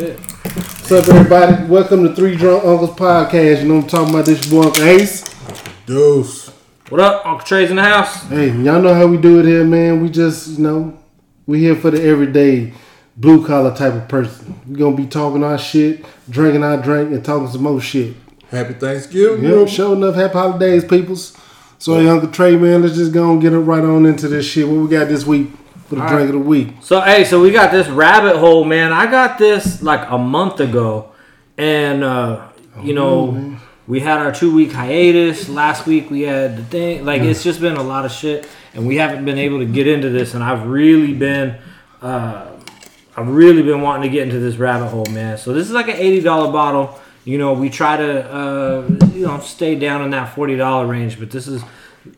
What's up, everybody? Welcome to Three Drunk Uncles Podcast. You know what I'm talking about? This your boy Uncle Ace. Deuce. What up? Uncle Trey's in the house. Hey, y'all know how we do it here, man. We just, you know, we here for the everyday blue collar type of person. We gonna be talking our shit, drinking our drink, and talking some more shit. Happy Thanksgiving. Yeah, sure enough, happy holidays, peoples. So, hey, Uncle Trey, man, let's just go and get it right on into this shit. What we got this week for the All drink of the week? So hey, so we got this rabbit hole, man. I got this like a month ago, and uh, you know, we had our two week hiatus. Last week we had the thing. Like it's just been a lot of shit, and we haven't been able to get into this. And I've really been, uh, I've really been wanting to get into this rabbit hole, man. So this is like an eighty dollar bottle. You know, we try to, uh, you know, stay down in that forty dollar range, but this is,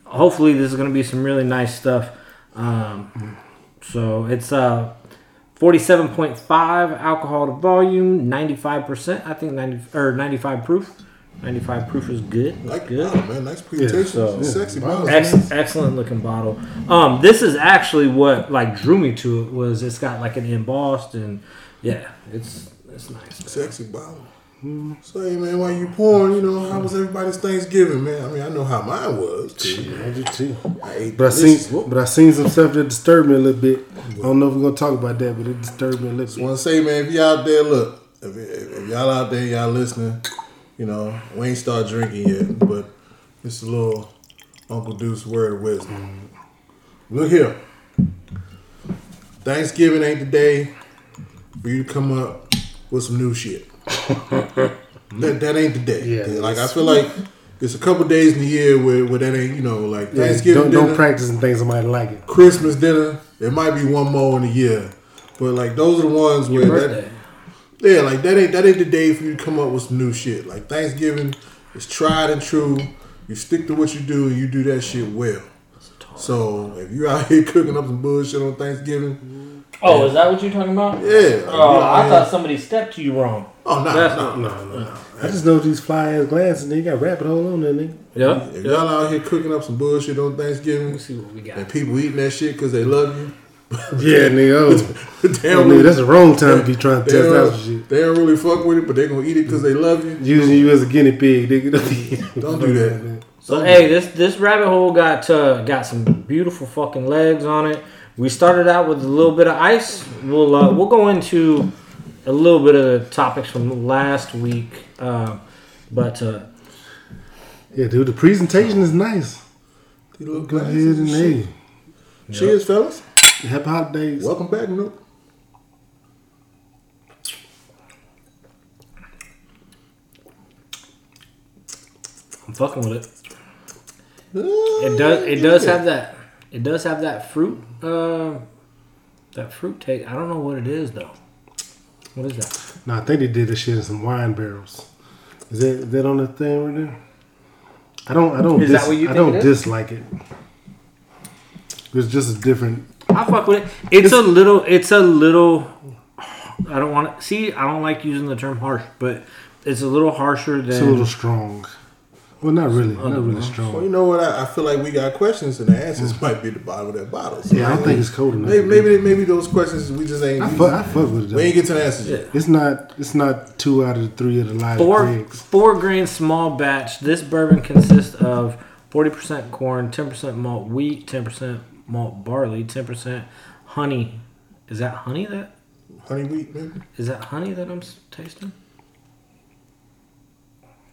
hopefully, this is gonna be some really nice stuff. Um, so it's uh 47.5 alcohol to volume, 95%, I think 90 or 95 proof. 95 proof is good. Like good. bottle, man. Nice presentation. so- It's sexy bottle. Ex- excellent looking bottle. Um, this is actually what like drew me to it was it's got like an embossed and yeah, it's it's nice. Sexy bottle. Mm-hmm. So, hey, man, while you pouring, you know, how was everybody's Thanksgiving, man? I mean, I know how mine was. too. I do too. I ate But I seen, but I seen some stuff that disturbed me a little bit. I don't know if we're gonna talk about that, but it disturbed me a little Just bit. want to say, man, if y'all out there, look, if, if, if y'all out there, y'all listening, you know, we ain't start drinking yet, but it's a little Uncle Deuce word of wisdom. Mm-hmm. Look here. Thanksgiving ain't the day for you to come up with some new shit. that, that ain't the day. Yeah, like I feel like it's a couple days in the year where, where that ain't, you know, like Yeah, Thanksgiving don't, dinner. don't practice and think somebody like it. Christmas dinner. There might be one more in a year, but like those are the ones where that, yeah, like that ain't that ain't the day for you to come up with some new shit. Like Thanksgiving is tried and true. You stick to what you do and you do that shit well. So if you out here cooking up some bullshit on Thanksgiving, Oh, is that what you're talking about? yeah. like, you Oh, I here- thought somebody stepped to you wrong. Oh no, That's no, not- no, no. I just know these fly ass glasses, They Got rabbit hole on there, nigga. Yeah. If y'all out here cooking up some bullshit on Thanksgiving Let's see what we got. and people eating that shit because they love you, Yeah, nigga. Oh, they oh, don't nigga, really, that's the wrong time to be trying to they test out don't, shit. they don't really fuck with it, but they gonna eat it because they love you. Using you as a guinea pig, nigga. Don't do that. So hey, this this rabbit hole got uh, got some beautiful fucking legs on it. We started out with a little bit of ice. We'll uh, we'll go into a little bit of the topics from last week, uh, but uh, Yeah, dude, the presentation is nice. These little Go ahead glasses and shit. hey, Cheers, fellas. happy holidays. Welcome back, Nook. I'm fucking with it. It does it does have that it does have that fruit uh, that fruit taste. I don't know what it is though. What is that? No, I think they did this shit in some wine barrels. Is that is that on the thing right there? I don't I don't Is that what you I don't it is? dislike it. It's just a different I fuck with it. It's a little. It's a little. I don't want to see. I don't like using the term harsh, but it's a little harsher than. it's a little strong. Well not really, not really Well, strong. you know what? I, I feel like we got questions, and the answers mm-hmm. might be at the bottom of that bottle. So Yeah, I don't think it's cold enough. Maybe, maybe, maybe those questions we just ain't. I fuck, I fuck with it. Though. we ain't get to the answers yet. It's not it's not two out of the three of the live Four Craigs. four grain small batch. This bourbon consists of forty percent corn, ten percent malt wheat, ten percent malt barley, ten percent honey. Is that honey that Honey wheat, maybe. is that honey that I'm s- tasting?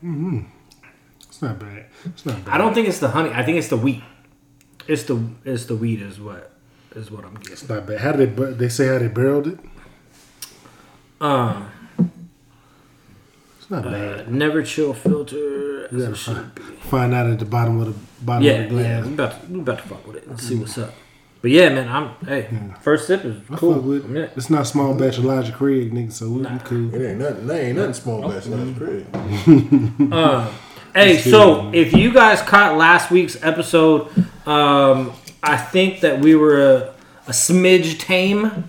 Mm-hmm. It's not bad. It's not bad. I don't think it's the honey. I think it's the wheat. It's the it's the wheat is what is what I'm getting. It's not bad. How did they bur- they say how they barreled it? Um, It's not uh, bad. never chill filter. as You gotta find, find out at the bottom of the bottom Yeah, of the yeah, glass. we about to, we about to fuck with it and see what's up. But yeah, man, I'm hey, first sip is cool. fuck with it. it. It's not small batch Elijah Craig, nigga, so we, we cool. It ain't nothing. That ain't nothing small batch. That's great. Uh, hey, so if you guys caught last week's episode, um, I think that we were a, a smidge tame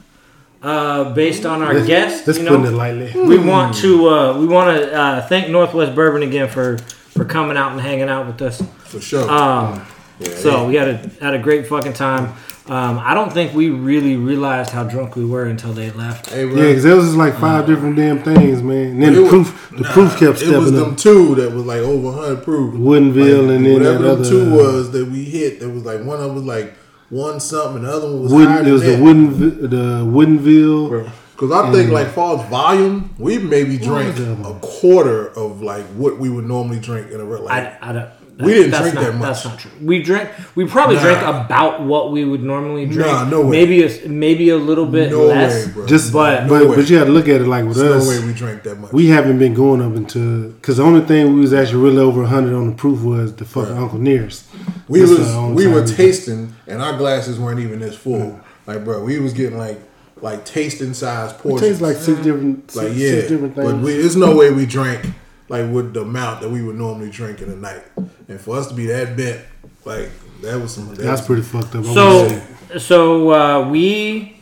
uh, based on our Let's- guests. Let's you put know? it lightly. we want to uh, we want to uh, thank Northwest Bourbon again for for coming out and hanging out with us. For sure. Um, Yeah, so we had a had a great fucking time. Um, I don't think we really realized how drunk we were until they left. Hey. Yeah, because there was just like five different damn things, man. And then the was- proof, the nah, proof kept It was them up. two that was like over 100 proof. Woodinville Like, and then whatever that them other two was that we hit. That was like one of them was like one something, the other one was higher Wooden, it than was the that. Wooden, the Woodinville. Because I think like far as volume, we maybe drank a quarter of like what we would normally drink in a re- like. I, I don't. We didn't that's drink not, that much. That's not true. We drank. We probably Nah. drank about what we would normally drink. Nah, no way. Maybe a maybe a little bit no less. way, bro. Just, But- but, No but, way. you got to look at it like with There's us. no way we drank that much. We haven't been going up into because the only thing we was actually really over hundred on the proof was the fucking Uncle Nearest. We That's was we were we- tasting, and our glasses weren't even this full. Like, bro, we was getting like like tasting size portions. It tastes like six different, like six, yeah, six different things. but we, there's no way we drank like with the amount that we would normally drink in a night. And for us to be that bent, like that was some. That That's was, pretty fucked up. I So so uh, we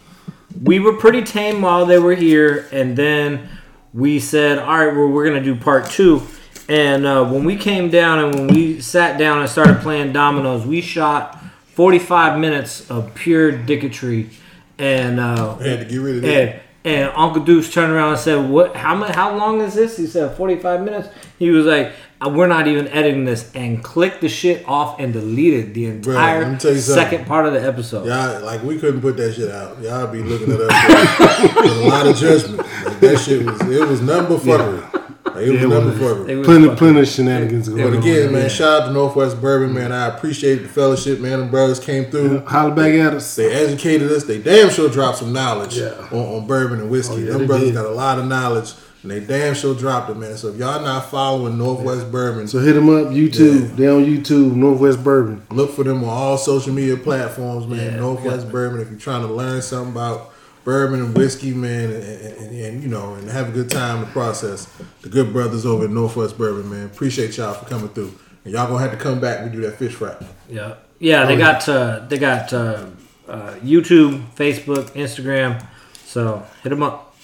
we were pretty tame while they were here, and then we said, "All right, well, we're gonna do part two. And uh, when we came down and when we sat down and started playing dominoes, we shot forty five minutes of pure dicketry, and uh, I had to get rid of that. And Uncle Deuce turned around and said, "What? How much? How long is this?" He said, "45 minutes." He was like, "Uh, "We're not even editing this," and clicked the shit off and deleted the Bro, entire let me tell you something. second part of the episode. Y'all like we couldn't put that shit out. Y'all be looking at us with, a lot of judgment. Like, that shit was it was number fuckery. Like, it was Yeah, it number was. fuckery. It was plenty, plenty of shenanigans going But again, man, shout out to Northwest Bourbon, man. I appreciate the fellowship, man. The brothers came through. holler back at us. They educated us. They damn sure dropped some knowledge Yeah. on, on bourbon and whiskey. Oh, yeah, Them brothers did. got a lot of knowledge, and they damn sure dropped it, man. So if y'all not following Northwest Bourbon, So hit them up, YouTube. They on YouTube, Northwest Bourbon. look for them on all social media platforms, man. Yeah, Northwest Bourbon. If you're trying to learn something about bourbon and whiskey, man, and, and, and, and, you know, and have a good time in the process, the good brothers over at Northwest Bourbon, man. Appreciate y'all for coming through. And y'all gonna have to come back. We do that fish fry. Yeah, yeah. They got uh, they got uh, uh, YouTube, Facebook, Instagram. So hit them up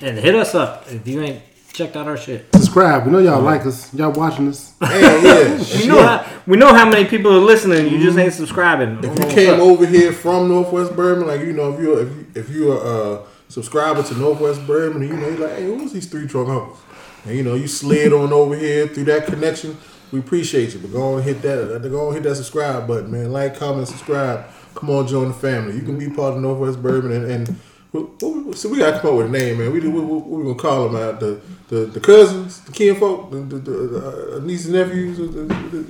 and hit us up if you ain't checked out our shit. Subscribe. We know y'all like us. Y'all watching us. Hey, yeah. We know how, we know how many people are listening. You just ain't mm-hmm. subscribing. If you came over here from Northwest Bourbon, like you know, if you're if you if you're a subscriber to Northwest Bourbon, you know, you're like, hey, who's these three drunk uncles? And you know, you slid on over here through that connection. We appreciate you, but go on and hit that. Uh, go on and hit that subscribe button, man. Like, comment, subscribe. Come on, join the family. You can be part of Northwest Bourbon, and, and what- what- so we gotta come up with a name, man. We do. What, what, what we gonna call them out? The the, the cousins, the kinfolk, the, the, the uh, nieces and nephews. The, the, the,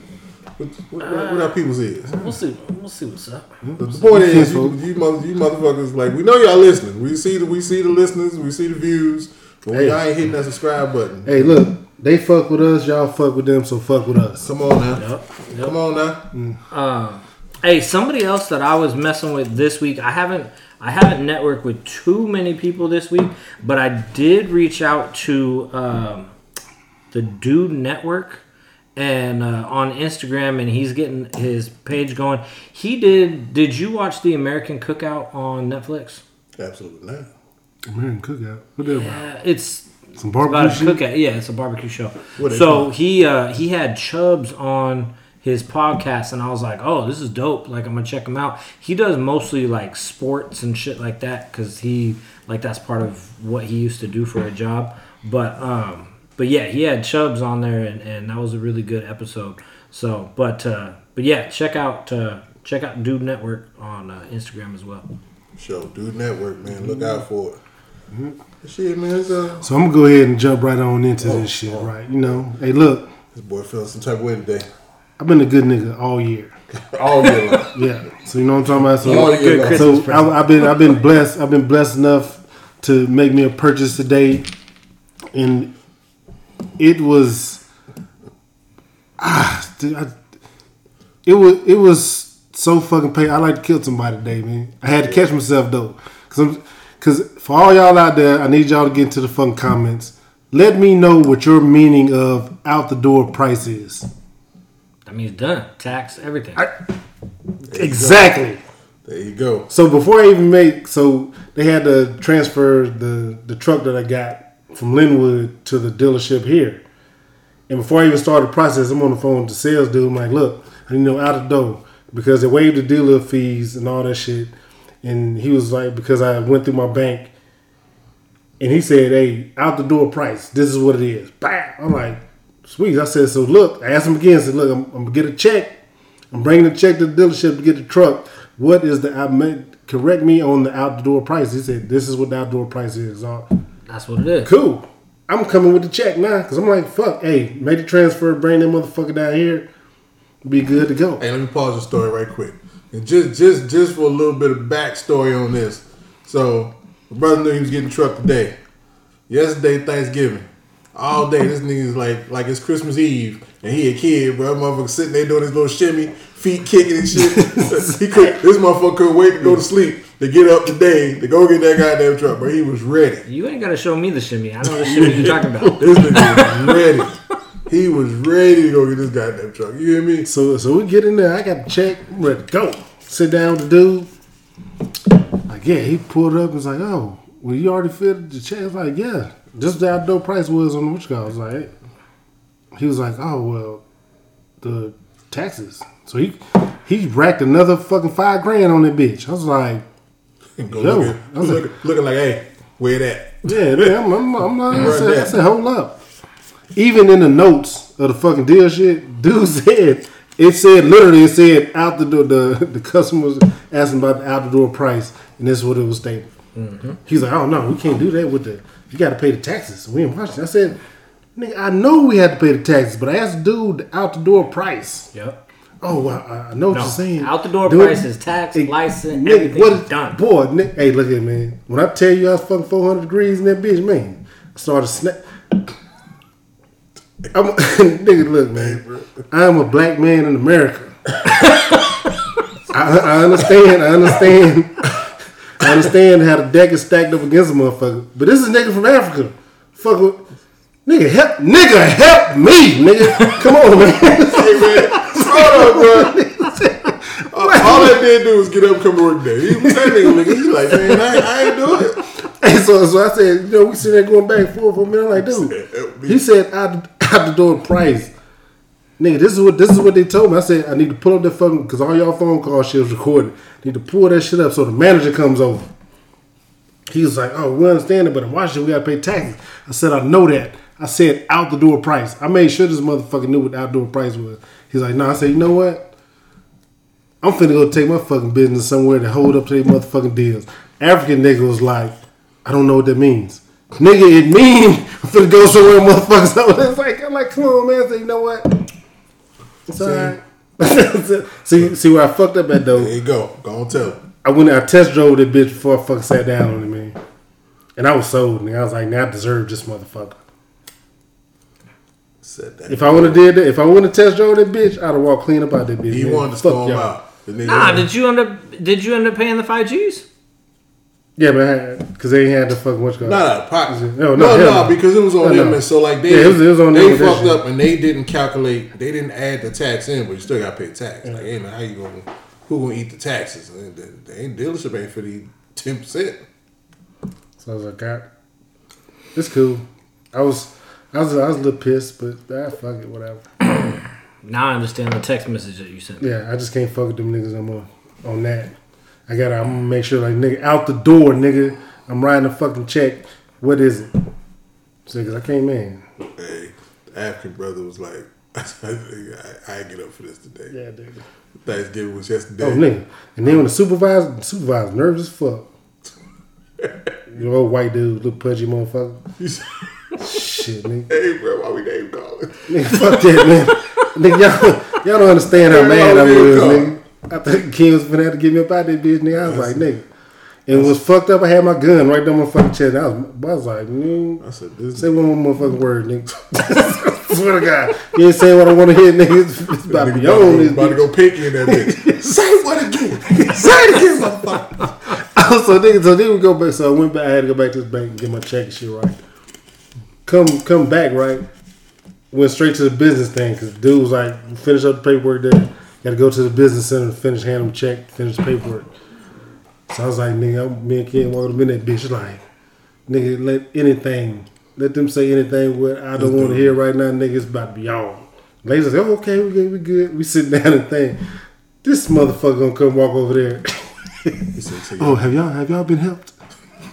what, what, what our people's is. We'll see. We'll see what's up. The point is, you, you, mother, you motherfuckers, like we know y'all listening. We see the we see the listeners, we see the views, but we Hey. y'all ain't hitting that subscribe button. Hey, look. They fuck with us. Y'all fuck with them. So fuck with us. Come on now, Yep. Yep. come on now. Um, hey, somebody else that I was messing with this week. I haven't I haven't networked with too many people this week, but I did reach out to um, the Dude Network and uh, on Instagram, and he's getting his page going. He did. Did you watch the American Cookout on Netflix? Absolutely not. Man, cookout. What that about? Uh, it's Some about barbecue a cookout. Yeah, it's a barbecue show. What So he uh, he had Chubs on his podcast, and I was like, oh, this is dope. Like I'm gonna check him out. He does mostly like sports and shit like that because he like that's part of what he used to do for a job. But um, but yeah, he had Chubbs on there, and, and that was a really good episode. So, but uh, but yeah, check out uh, check out Dude Network on uh, Instagram as well. Show, dude, network, man. Look out for it. Shit, man. It's, uh, So I'm gonna go ahead and jump right on into this shit, right? You know, hey, look, this boy feeling some type of way today. I've been a good nigga all year. All year. Yeah. So you know what I'm talking about. So, long. so I, I've been I've been blessed. I've been blessed enough to make me a purchase today, and it was ah, dude, I, it was it was so fucking pain. I like to kill somebody today, man. I had to catch myself though, cause cause for all y'all out there, I need y'all to get into the fucking comments. Let me know what your meaning of out the door price is. That means done. Tax everything. Exactly. There you go. So before I even make, so they had to transfer the the truck that I got from Lynnwood to the dealership here. And before I even started the process, I'm on the phone with the sales dude. I'm like, look, I need to know out the door. because they waived the dealer fees and all that shit. And he was like, because I went through my bank, and he said, "Hey, out the door price. This is what it is." Bam. I'm like, sweet. I said, so look. I asked him again. I said, look, I'm, I'm gonna get a check. I'm bringing the check to the dealership to get the truck. What is the? I meant, correct me on the outdoor price. He said, this is what the outdoor price is. All That's what it is. cool. I'm coming with the check now because I'm like, fuck. Hey, make the transfer. Bring that motherfucker down here. Be good to go. Hey, let me pause the story right quick. And just just just for a little bit of backstory on this. So my brother knew he was getting truck today. Yesterday, Thanksgiving. All day, this nigga's like like it's Christmas Eve, and he a kid, bro. Motherfucker sitting there doing his little shimmy, feet kicking and shit. he could, this motherfucker couldn't wait to go to sleep to get up today to go get that goddamn truck, bro. He was ready. You ain't gotta show me the shimmy. I know the shimmy you're talking about. This nigga was ready. He was ready to go get this goddamn truck. You hear me? So so we get in there. I got the check. I'm ready to go. Sit down with the dude. Like yeah, he pulled up and was like, oh, well you already filled the check. I was like yeah, just the outdoor price was on the which guy. I was like, he was like, oh well, the taxes. So he he racked another fucking five grand on that bitch. I was like, Go Yo, looking, I was looking, looking like, hey, where that? yeah, man, I'm, I'm, I'm not. I said, I there. said, hold up. Even in the notes of the fucking deal shit, dude said it said literally it said out the door. The the customers asking about the out the door price, and this is what it was stating. Mm-hmm. He's like, oh no, we can't do that with the. You got to pay the taxes. We in Washington. I said, nigga, I know we had to pay the taxes, but I asked the dude out the door price. Yep. Oh, well, I I know what No, you're saying. out the door Dude, price is tax, hey, license, nigga, everything what is is- done. Boy, Nick, hey, look at man. When I tell you I was fucking 400 degrees in that bitch, man, I started snap. I'm, nigga, look, man. I am a black man in America. I, I understand. I understand. I understand how the deck is stacked up against a motherfucker. But this is a nigga from Africa. Fuck with. Nigga, help. Nigga, help me, nigga. Come on, man. Hey man, hold up, bro. All I did do was get up, come to work there. He was that nigga, nigga. He like, man, I, I ain't do it. And so, so I said, you know, we sitting there going back and forth for a minute. I'm like, dude, he said out, out the door price. Nigga, this is what this is what they told me. I said I need to pull up that fucking because all y'all phone call shit was recorded. I Need to pull that shit up so the manager comes over. He was like, "Oh, we understand it, but in Washington we gotta pay taxes." I said, "I know that." I said out the door price. I made sure this motherfucker knew what the outdoor price was. He's like, "No." I said, "You know what? I'm finna go take my fucking business somewhere to hold up to these motherfucking deals." African nigga was like, "I don't know what that means." Nigga, it means I'm finna go somewhere, motherfuckers. It's like, I'm like, come on, man. I said, you know what? It's alright. see, see where I fucked up at though. There you go. Go on, tell. I went, I test drove that bitch before I fucking sat down on it, man. And I was sold, and I was like, now I deserve this motherfucker. Said that. If I would have did that, if I would have test drove that bitch, I'd have walked clean up out that bitch. he man. wanted to Fuck storm y'all. out. Nah, did you end up? Did you end up paying the five Gs? Yeah, man, because they had the fucking what's called. Not out of pocket. No, No, no, no, because it was on No, them, no. and so like they, Yeah, it was- it was on them they fucked shit. up, and they didn't calculate, they didn't add the tax in, but you still got to pay tax. Like, hey man, how you gonna, who gonna eat the taxes? And the, the ain't dealership ain't for the ten percent. So I was like, God, it's cool. I was, I was, I was a little pissed, but ah, fuck it, whatever. Now I understand the text message that you sent. me. Yeah, I just can't fuck with them niggas no more on that. I gotta, I'm gonna make sure, like, nigga, out the door, nigga. I'm writing a fucking check. What is it? So, cause I came in. Hey, the African brother was like, I, I ain't get up for this today. Yeah, dude. Thanksgiving was oh, yesterday. Oh, nigga. And then when the supervisor, the supervisor nervous as fuck. You old white dude, little pudgy motherfucker. Shit, nigga. hey bro, why we name calling? Nigga, fuck that, man. nigga, y'all, y'all don't understand how mad I was, nigga. I think Kim was finna have to get me up out that bitch, nigga. I was like, nigga. And it was fucked up. I had my gun right down my fucking chest. I was, I was like, nigga. I said, this Say one more motherfucking word, nigga. Swear to God. You ain't saying what I want to hear, nigga. It's, it's about to be on this about to go pinky in that bitch. Say what again? Say it again, motherfucker. so nigga, so then we go back. So I went back. I had to go back to the bank and get my check and shit right. Come, come back right. Went straight to the business thing because dude was like, finish up the paperwork there. Got to go to the business center to finish hand them check, finish the paperwork. So I was like, nigga, I'm, me and Ken walked up in that bitch like, nigga, let anything, let them say anything what I don't want to hear right now, nigga. It's about to be on. Ladies like, oh, okay, we good, we good. We sit down and think. this motherfucker gonna come walk over there. He said, "Take oh, have y'all have y'all been helped?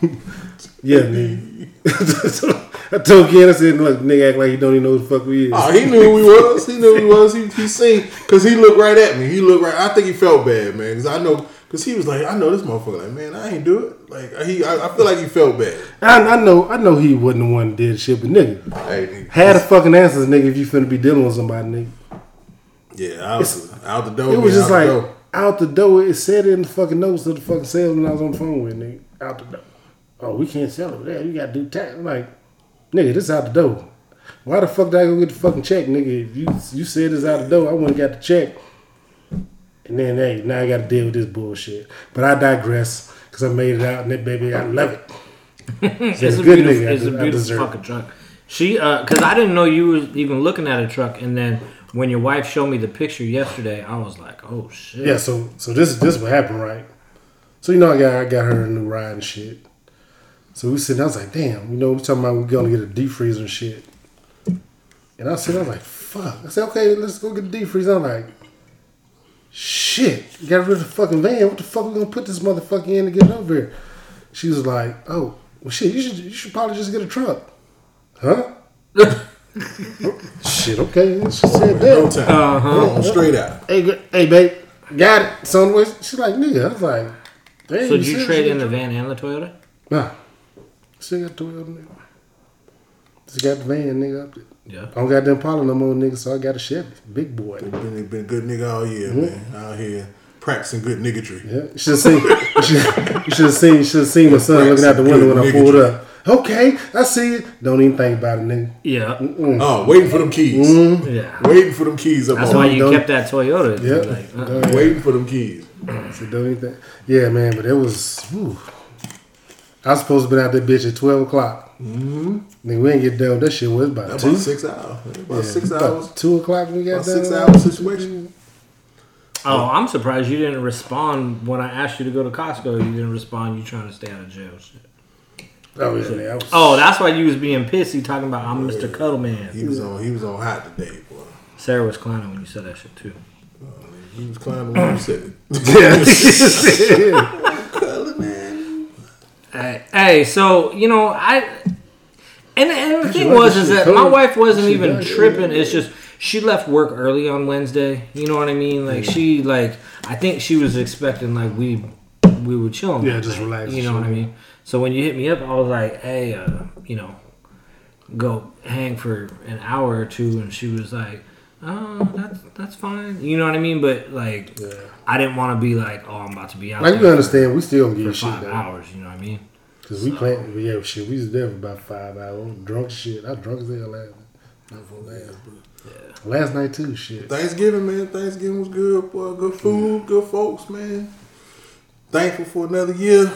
yeah, nigga. I told Ken, I said, look, nigga act like he don't even know who the fuck we is. Oh, he knew who we was. He knew who we was. He, he seen because he looked right at me. He looked right. I think he felt bad, man. Because I know because he was like, I know this motherfucker. Like, man, I ain't do it. Like he, I, I feel like he felt bad. I, I know, I know he wasn't the one that did shit, but nigga, Hey, had the fucking answers, nigga. If you finna be dealing with somebody, nigga, yeah, out, the- out the door. it was man, just out like the door. out the door. It said it in the fucking notes of the fucking salesman I was on the phone with, nigga. Out the door. Oh, we can't sell it. there. You gotta do tax. Like, nigga, this out the door. Why the fuck did I go get the fucking check, nigga? If you you said it's out the door, I wouldn't got the check. And then hey, now I got to deal with this bullshit. But I digress because I made it out, and that baby, I love it. It's, a a good beautiful, nigga. I it's a I beautiful it. fucking truck. She, uh, cause I didn't know you was even looking at a truck, and then when your wife showed me the picture yesterday, I was like, oh shit. Yeah, so so this this what happened, right? So you know I got I got her a new ride and shit. So we sitting, I was like, damn, you know, we talking about we gonna get a deep freezer and shit. And I said, I was like, fuck. I said, okay, let's go get the deep freezer. I'm like, shit, you got rid of the fucking van. What the fuck we gonna put this motherfucker in to get it over here? She was like, oh, well shit, you should you should probably just get a truck. Huh? shit, okay. She said No that. time. Uh-huh. Straight out. Hey, g- hey, babe, got it. Son, was she's like, nigga. I was like, damn. So did you said trade in the van and the Toyota? Nah, still got Toyota, nigga. Just got the van, nigga. Up there. Yeah. I don't got them Impala no more, nigga. So I got a Chevy, big boy. Been, been a good nigga all year, Mm-hmm. man. Out here practicing good niggatry. Yeah, you should have seen. You should, have seen. You should have seen my son looking out the window when I pulled up. Okay, I see it. Don't even think about it, nigga. Yeah. Oh, waiting for them keys. Mm-hmm. Yeah. Waiting for them keys up That's on. why you don't- kept that Toyota. Yeah. Like, uh, Go ahead. Waiting for them keys. So don't even think. Yeah, man, but it was. Whew. I was supposed to be out that bitch at twelve o'clock. Mm-hmm. Nigga, we ain't get done. with That shit was about That's two. six hours. About Yeah, six about hours. Two o'clock we got About done. six hour situation. oh, I'm surprised you didn't respond when I asked you to go to Costco. You didn't respond. You trying to stay out of jail. Shit. Oh yeah, man. Was, Oh, that's why you was being pissy talking about I'm Mr. Cuddle Man. He was on. He was on hot today, boy. Sarah was clowning when you said that shit too. He was climbing when you said it. yeah. Color man. Hey, hey, so you know I, and, and the thing was is that my wife wasn't even tripping. It's just she left work early on Wednesday. You know what I mean? Like she like I think she was expecting like we we would chill. Yeah, just relax You know what I mean? So when you hit me up, I was like, hey, uh, you know, go hang for an hour or two, and she was like. Oh, that's that's fine. You know what I mean, but like, Yeah. I didn't want to be like, oh, I'm about to be out Like you understand, we still gonna give for you shit five though. hours. You know what I mean? Cause we playing, yeah, shit. We was there for about five hours, drunk shit. I was drunk as hell last night. Not for last, but last night too. Shit. Thanksgiving, man. Thanksgiving was good, boy. Good food, good folks, man. Thankful for another year.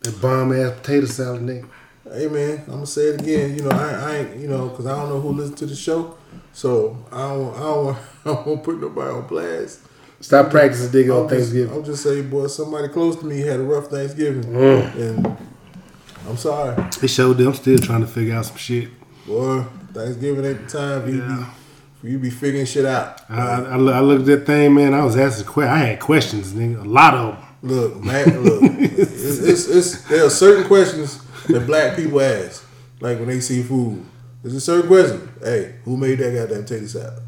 That bomb ass potato salad, nigga. Hey, man. I'm gonna say it again. You know, I, I ain't, you know, because I don't know who listens to the show, so I don't, I don't, I don't want to put nobody on blast. Stop practicing digging on I'll just, Thanksgiving. I'll just say, boy, somebody close to me had a rough Thanksgiving, Mm. and I'm sorry, They showed them still trying to figure out some shit. boy. Thanksgiving ain't the time for you, Yeah. be, for you be figuring shit out. I, I, I I looked at that thing, man. I was asking questions. I had questions, nigga. A lot of them. Look, man, look. it's, it's, it's there are certain questions that black people ask, like when they see food. There's a certain question. Hey, who made that goddamn potato salad?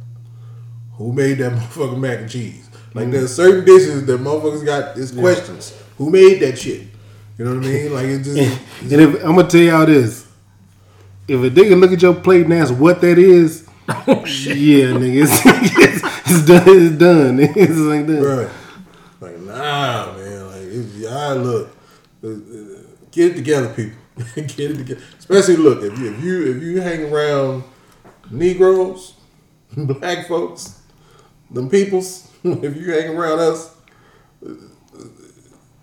Who made that motherfucking mac and cheese? Like mm. there's certain dishes that motherfuckers got is questions. Who made that shit? You know what I mean? Like it just And if, I'm gonna tell y'all this: if a nigga look at your plate and ask what that is, Oh shit! yeah, nigga, it's, it's, it's done. It's done. It's like that. Right. Like, nah, man. Like, it's, I look. Get it together, people. get it together. Especially, look if you if you if you hang around Negroes, black folks, them peoples. If you hang around us, uh,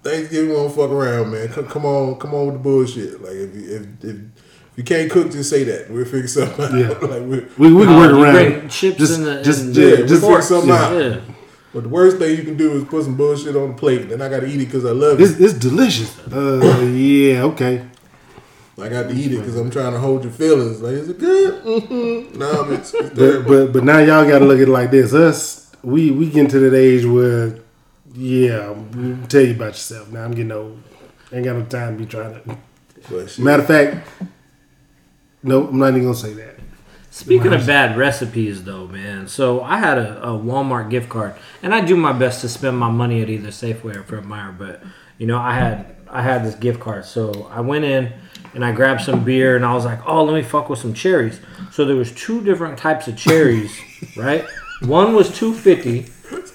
Thanksgiving won't fuck around, man. Come, come on, come on with the bullshit. Like if you, if, if if you can't cook, just say that. We'll figure something out. Yeah. like we, We, we can Oh, work around. bring it. chips just, in the- just, in- yeah, Yeah, just we figure something yeah. out. Yeah. But the worst thing you can do is put some bullshit on the plate. Then I got to eat it because I love it. It's, it's delicious. Uh, yeah, okay. I got to eat it because I'm trying to hold your feelings. Like, is it good? Mm-hmm. No, it's, it's But, but but now y'all got to look at it like this. Us we we get to that age where, yeah, tell you about yourself. Now I'm getting old. Ain't got no time to be trying to. But Matter of fact, no, I'm not even gonna say that. Speaking of bad recipes, though, man. So I had a, a Walmart gift card, and I do my best to spend my money at either Safeway or Fred Meyer. But you know, I had I had this gift card, so I went in and I grabbed some beer, and I was like, "Oh, let me fuck with some cherries." So there was two different types of cherries, right? One was two fifty,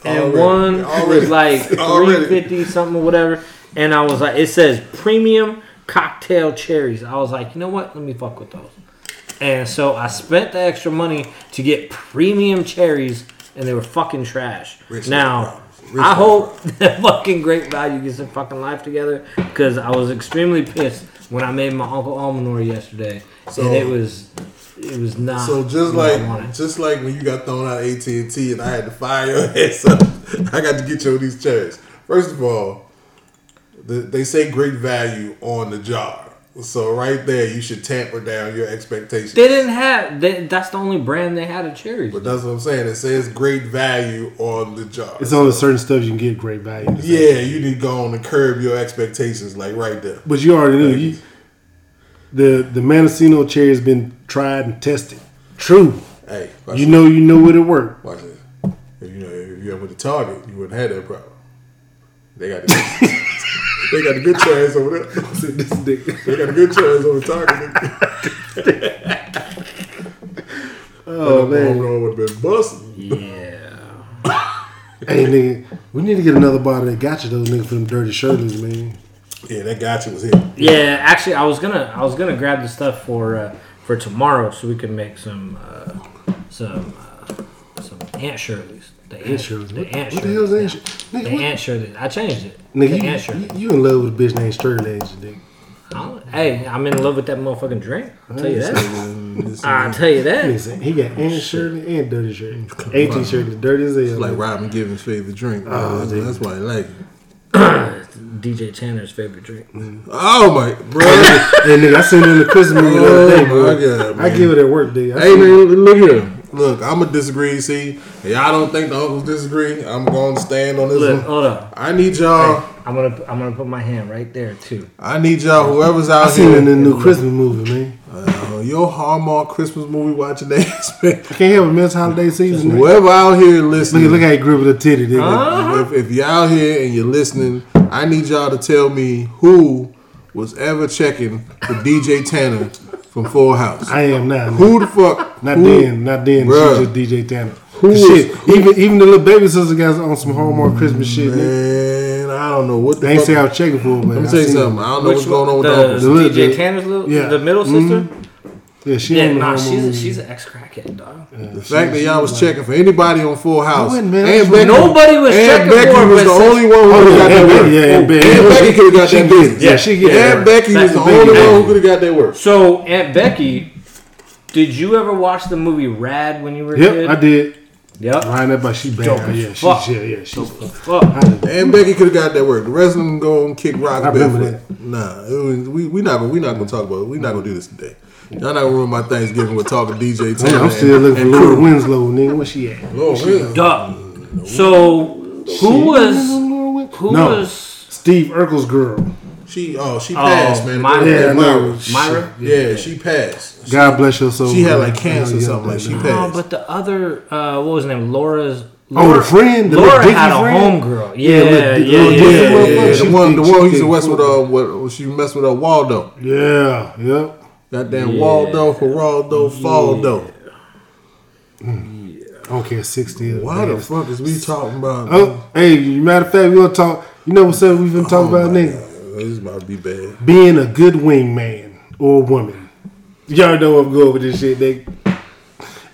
and Already, one already, was like already. three fifty something or whatever. And I was like, it says premium cocktail cherries. I was like, you know what? Let me fuck with those. And so I spent the extra money to get premium cherries, and they were fucking trash. Rich now, I hope that fucking Great Value gets their fucking life together because I was extremely pissed when I made my Uncle Almanor yesterday, So- and it was it was not. So just like just like when you got thrown out of AT and T and I had to fire your ass up, I got to get you on these chairs. First of all, the, they say great value on the jar, so right there you should tamper down your expectations. they didn't have. They, that's the only brand they had of cherries. But that's what I'm saying. It says great value on the jar. It's only certain stuff you can get great value. yeah, you need to go on and curb your expectations, like right there. But you already knew you, the the Mendocino cherry has been tried and tested. True. Hey, You this. know you know what it worked. Watch this. If you know, if you went to Target, you wouldn't have that problem. They got the they got a good chance over there. this nigga. They got a good chance over Target. Oh man. would have been busting. yeah. Hey nigga, we need to get another bottle that got you those nigga for them dirty shirtless, man. Yeah, that gotcha was here. Yeah, actually, I was gonna I was gonna grab the stuff for uh, for tomorrow so we can make some uh, some uh, some ant shirleys. The ant, Shirley. The What, ant what the hell is that shirleys. The what? ant shirleys. I changed it. Nigga, the you, ant you, you in love with a bitch named Shirley, ain't nigga? I don't- Hey, I'm in love with that motherfucking drink. I'll tell you that. I'll tell you that. Listen, he got Aunt Shirley and Dirty Shirley. Auntie Shirley, dirty as hell. like Robin Givens' favorite drink. Oh, that's, that's why I like it. DJ Tanner's favorite drink. Mm-hmm. Oh my, bro. hey nigga, I seen it in the Christmas oh movie the other day, Oh, bro. my God, I give it at work, dude. I Hey seen it. man, look here. Look, I'm gonna disagree. See, y'all don't think the uncles disagree. I'm going to stand on this Look, one. hold up. I need y'all. I'm gonna I'm gonna put my hand right there too. I need y'all. Whoever's out I seen it in the new Christmas movie, man. uh, your Hallmark Christmas movie watching ass, man. I can't help it, man. It's holiday season. nigga. Whoever out here listening, look how he gripping the titty, nigga. if, if y'all out here and you're listening, I need y'all to tell me who was ever checking for DJ Tanner from Full House. I am now. Who the fuck? Not who, then, not then. Bruh. She just DJ Tanner. Who Cause was- shit, even even the little baby sister guys on some Hallmark Christmas shit. Nigga. Man, I don't know what the They ain't fuck. say I was checking for, it, man. Let me I tell you something. it. I don't know what's going on with the, the uncles. The DJ Tanner's little yeah. the middle sister. Mm-hmm. Yeah, she Yeah, on the nah, she's a, movie. she's an ex crackhead dog. The fact that y'all was checking for anybody on Full House. wasn't, man. Aunt That's Nobody was Aunt checking Becky for her, was but the only one who Oh, could have got yeah, that work. Yeah, Aunt Becky. Could have got She that did. business. Yeah, she get Aunt. Becky was the only one who could have got that work. So Aunt Becky, did you ever watch the movie Rad when you were a Yep, kid? I did. Yep. Line that by she Dope bad. as Yeah, fuck. she's yeah, yeah, she's. Fuck. Aunt Becky could have got that work. The rest of them go and kick rock. I remember barefoot. Nah, it was, we we not gonna we not gonna talk about it. We not gonna do this today. Y'all not gonna ruin my Thanksgiving with talking DJ Tanner. Man, I'm still and- looking for and Laura crew. Winslow, nigga. Where she at? Oh, really? Duh. So who was who No. was Steve Urkel's girl. She oh she passed, man. Myra. Yeah, Myra. Myra? Yeah, she passed. God bless her soul. She had like cancer I or something. yeah, Like she yeah. Oh, passed. but the other uh, what was her name? Laura's. Oh, the friend, the Laura little had a friend? homegirl. Yeah, Yeah, yeah, little yeah, dicky- yeah. little Yeah, yeah, yeah. She The one, the thick, one she who used to mess with uh, what she messed with uh, Waldo. Yeah, yep. Goddamn Yeah. Waldo, Geraldo, Faldo. I don't care, 60 of Why the fuck is we talking about? Oh, hey, matter of fact, we gonna talk. You know what's up? We've been talking Oh about nigga This is about to be bad. being a good wingman or woman. Y'all know I'm going with this shit, nigga.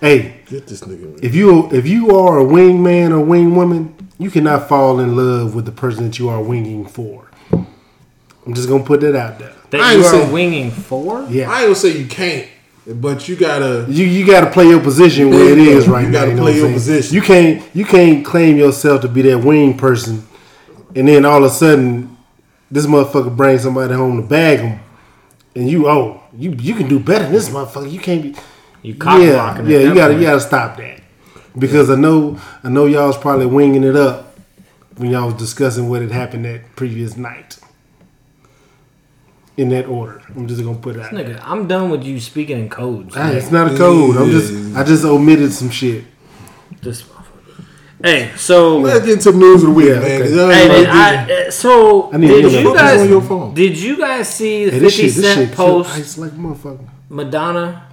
Hey, Get this nigga. Man. if you if you are a wingman or wing woman, you cannot fall in love with the person that you are winging for. I'm just gonna put that out there. That I you ain't are saying- winging for? Yeah, I ain't gonna say you can't, but you gotta. you you got to play your position where it is There you is go. right You gotta play your saying? position. You can't you can't claim yourself to be that wing person, and then all of a sudden, this motherfucker brings somebody home to bag him, and you oh you you can do better than this motherfucker. You can't be You cock yeah yeah. You gotta point. you gotta stop that. because I know I know y'all was probably winging it up when y'all was discussing what had happened that previous night. In that order, I'm just gonna put it out. there. Nigga, I'm done with you speaking in codes. Ah, it's not a code. I'm just I just omitted some shit. This motherfucker. Hey, so Let's get into the news of the week, Yeah, man. okay. 'cause y'all Hey, man, like I, uh, so I need did to you guys on your phone. did you guys see the Hey, this 50 shit, this Cent shit post ice like motherfucker. Madonna?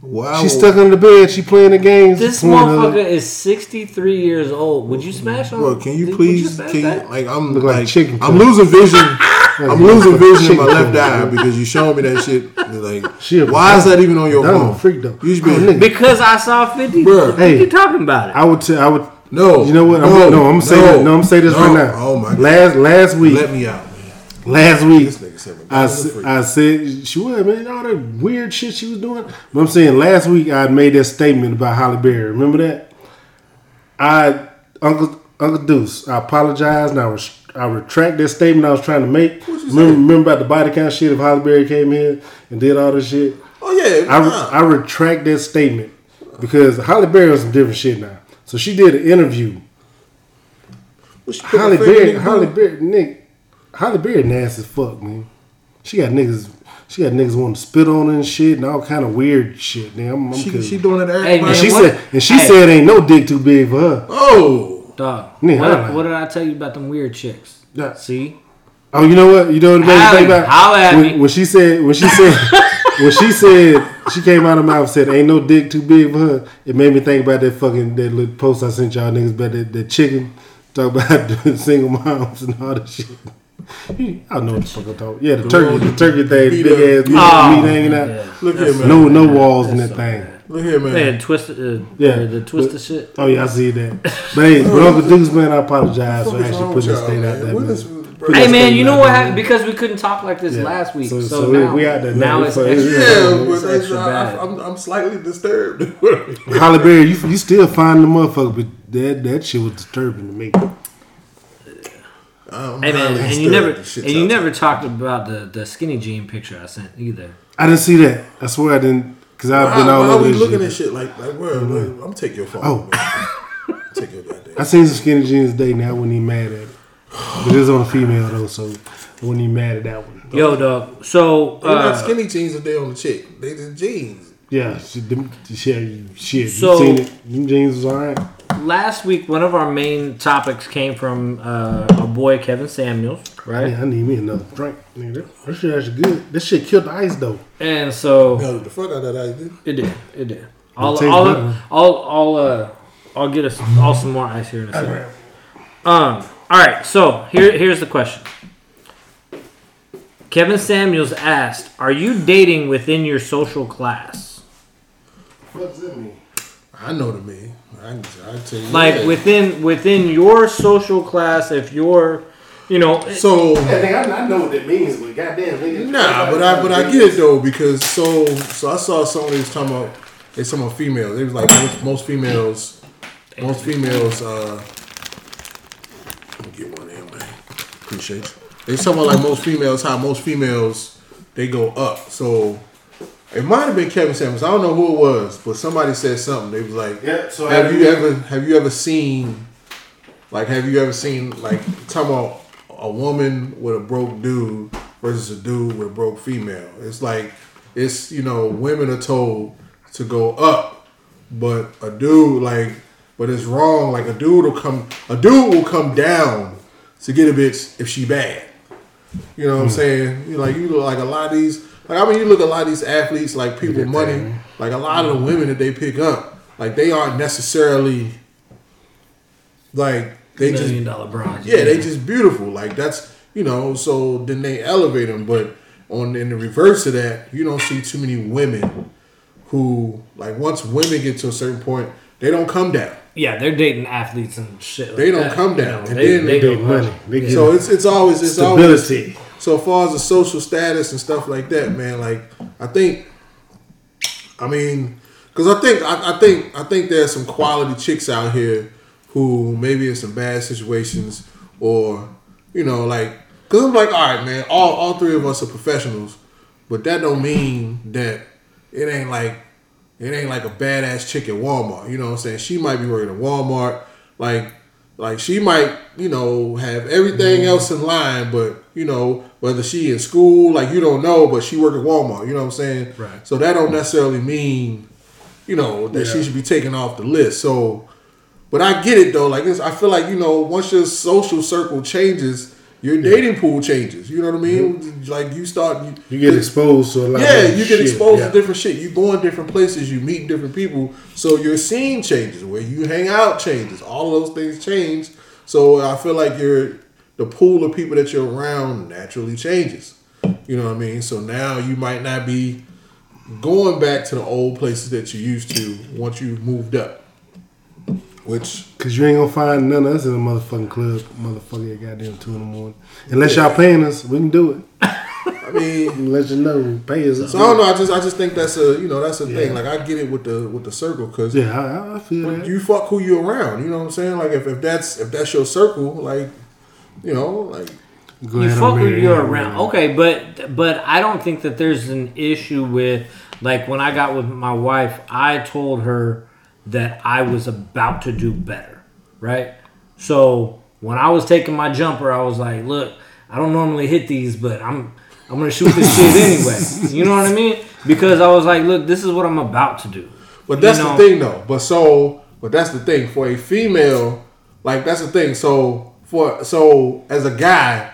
Wow. She's stuck under the bed. She playing the games. This Pornhub. motherfucker is 63 years old. Would you smash on? Bro, can you please? smash Can you, like I'm Look like like, chicken I'm losing vision. I'm losing vision in my left eye because you showed me that shit. Like, She why is that even on your phone? one freak though. You should be. Because I saw 50. Bruh, what hey. you talking about it? I would. T- I would. no. You know what? I'm, No, no, I'm gonna say no, that. No, I'm gonna say this no. right now. Oh my god. Last last week, Let me out, man. last week, This nigga said I, Madonna's a s- freak. I said she was man. All that weird shit she was doing. But I'm saying last week I made that statement about Halle Berry. Remember that? I Uncle Uncle Deuce. I apologize. And I retract that statement I was trying to make. Remember, remember about the body count shit? If Halle Berry came in and did all this shit. Oh yeah. I, nah. I retract that statement because Halle Berry on some different shit now. So she did an interview. What Halle Berry, in the Holly? Berry, Nick, Halle Berry nasty as fuck, man. She got niggas, she got niggas wanting to spit on her and shit and all kind of weird shit. Man, I'm, I'm She, she doing it to Hey, everybody. and she what- said, and she hey. said, ain't no dick too big for her. oh, Dog. Yeah, what, I what did I tell you about them weird chicks? Yeah. See? Oh, you know what? You know what made me Holla- think about holla at when, me. when she said when she said when she said she came out of her mouth and said ain't no dick too big for her. It made me think about that fucking that little post I sent y'all niggas about that, that chicken talk about single moms and all that shit. I know what the fuck I'm talking. Yeah, the turkey, the turkey thing, big ass meat, Oh, meat hanging out. yeah. look here, man. No, no walls in that so thing. bad. Look here, man. Man, twisted, uh, Yeah. yeah, the twisted shit. Oh yeah, I see that. But hey, but Uncle Deuce, man, I apologize for actually putting this thing out man? there. Man. is- Hey man, you know what happened? Because we couldn't talk like this Yeah. last week, So- so, so now, we out there now now. it's So- extra, Yeah, Yeah, but it's extra I, bad. I'm, I'm slightly disturbed. Halle Berry, you you still find the motherfucker, but that that shit was disturbing to me. I'm Hey man, and you never at the shit and you never talked about the the skinny jean picture I sent either. I didn't see that. I swear I didn't, because I've been Why, all why over we this looking at shit like like where? where- I'm gonna take your phone. Oh. take your goddamn. I seen some skinny jeans today. Now I wasn't even mad at it, but it was on a female though, so I wasn't even mad at that one. Yo, dog. So They're not uh, skinny jeans if they on the chick. They just jeans. Yeah, she, them, shit, shit. So- you seen it? Them jeans was alright. Last week, one of our main topics came from uh, our boy Kevin Samuels, right? Man, I need me another drink. Nigga, that, that shit actually good. This shit killed the ice though. And so Hell, the fuck out of that ice, dude. it did, it did. I'll, tastes I'll, better. I'll, I'll, uh, I'll get us all some more ice here in a second. Um. All right. So here, here's the question. Kevin Samuels asked, "Are you dating within your social class? What's that mean? I know the man. I can, I tell you. Like that. within within your social class? If you're, you know, so. Yeah, nigga, I, I know what that means, but goddamn, nigga. Nah, but I but I get it though because so so I saw somebody was talking about they talking about females. They was like most, most females, most females. uh Let me get one in, man. Appreciate you. They was talking about like most females, how most females they go up. So it might have been Kevin Samuels. I don't know who it was, but somebody said something. They was like, Yeah, so have have you you- ever have you ever seen like have you ever seen like talking about a woman with a broke dude versus a dude with a broke female? It's like it's you know women are told to go up, but a dude like but it's wrong. Like a dude will come a dude will come down to get a bitch if she bad. You know what I'm hmm. saying? You like you look like a lot of these. Like I mean, you look at a lot of these athletes, like people with money. Like a lot of the women that they pick up, like they aren't necessarily like they just million dollar bronze. yeah, they just beautiful. Like that's you know. So then they elevate them, but on in the reverse of that, you don't see too many women who like once women get to a certain point, they don't come down. yeah, they're dating athletes and shit. Like They don't that, come you down. know, And they, then they they go money. up. They get So it's it's always it's always stability. So as far as the social status and stuff like that, man, like I think, I mean, because I think I, I think I think there's some quality chicks out here who maybe in some bad situations or you know like because I'm like all right, man, all all three of us are professionals, but that don't mean that it ain't like It ain't like a badass chick at Walmart. You know what I'm saying? She might be working at Walmart. Like, like she might, you know, have everything mm. else in line, but you know, whether she in school, like you don't know, but she work at Walmart. You know what I'm saying? Right. So that don't necessarily mean, you know, that she should be taken off the list. So, but I get it though. Like, it's, I feel like you know, once your social circle changes, your dating pool changes. You know what I mean? Mm-hmm. Like you start, you, You get exposed to a lot. yeah, you get shit. exposed Yeah. to different shit. You go in different places, you meet different people, so your scene changes. Where you hang out changes. All of those things change. So I feel like your the pool of people that you're around naturally changes. You know what I mean? So now you might not be going back to the old places that you used to once you moved up. Which Cause you ain't gonna find none of us in a motherfucking club, motherfucker at goddamn two in the morning. Unless y'all paying us, we can do it. I mean, Let you know, pay us. so I don't know. I just I just think that's a you know that's a thing. Like I get it with the with the circle because Yeah, I, I feel that. you fuck who you around. You know what I'm saying? Like if, if that's if that's your circle, like you know, like Go you ahead fuck and with marry you're around. Okay, but but I don't think that there's an issue with like when I got with my wife, I told her that I was about to do better, right? So when I was taking my jumper, I was like, look, I don't normally hit these, but I'm I'm gonna shoot this shit anyway. You know what I mean? Because I was like, look, this is what I'm about to do. But that's You know? the thing though. But so but that's the thing. For a female, like that's the thing. So for so as a guy,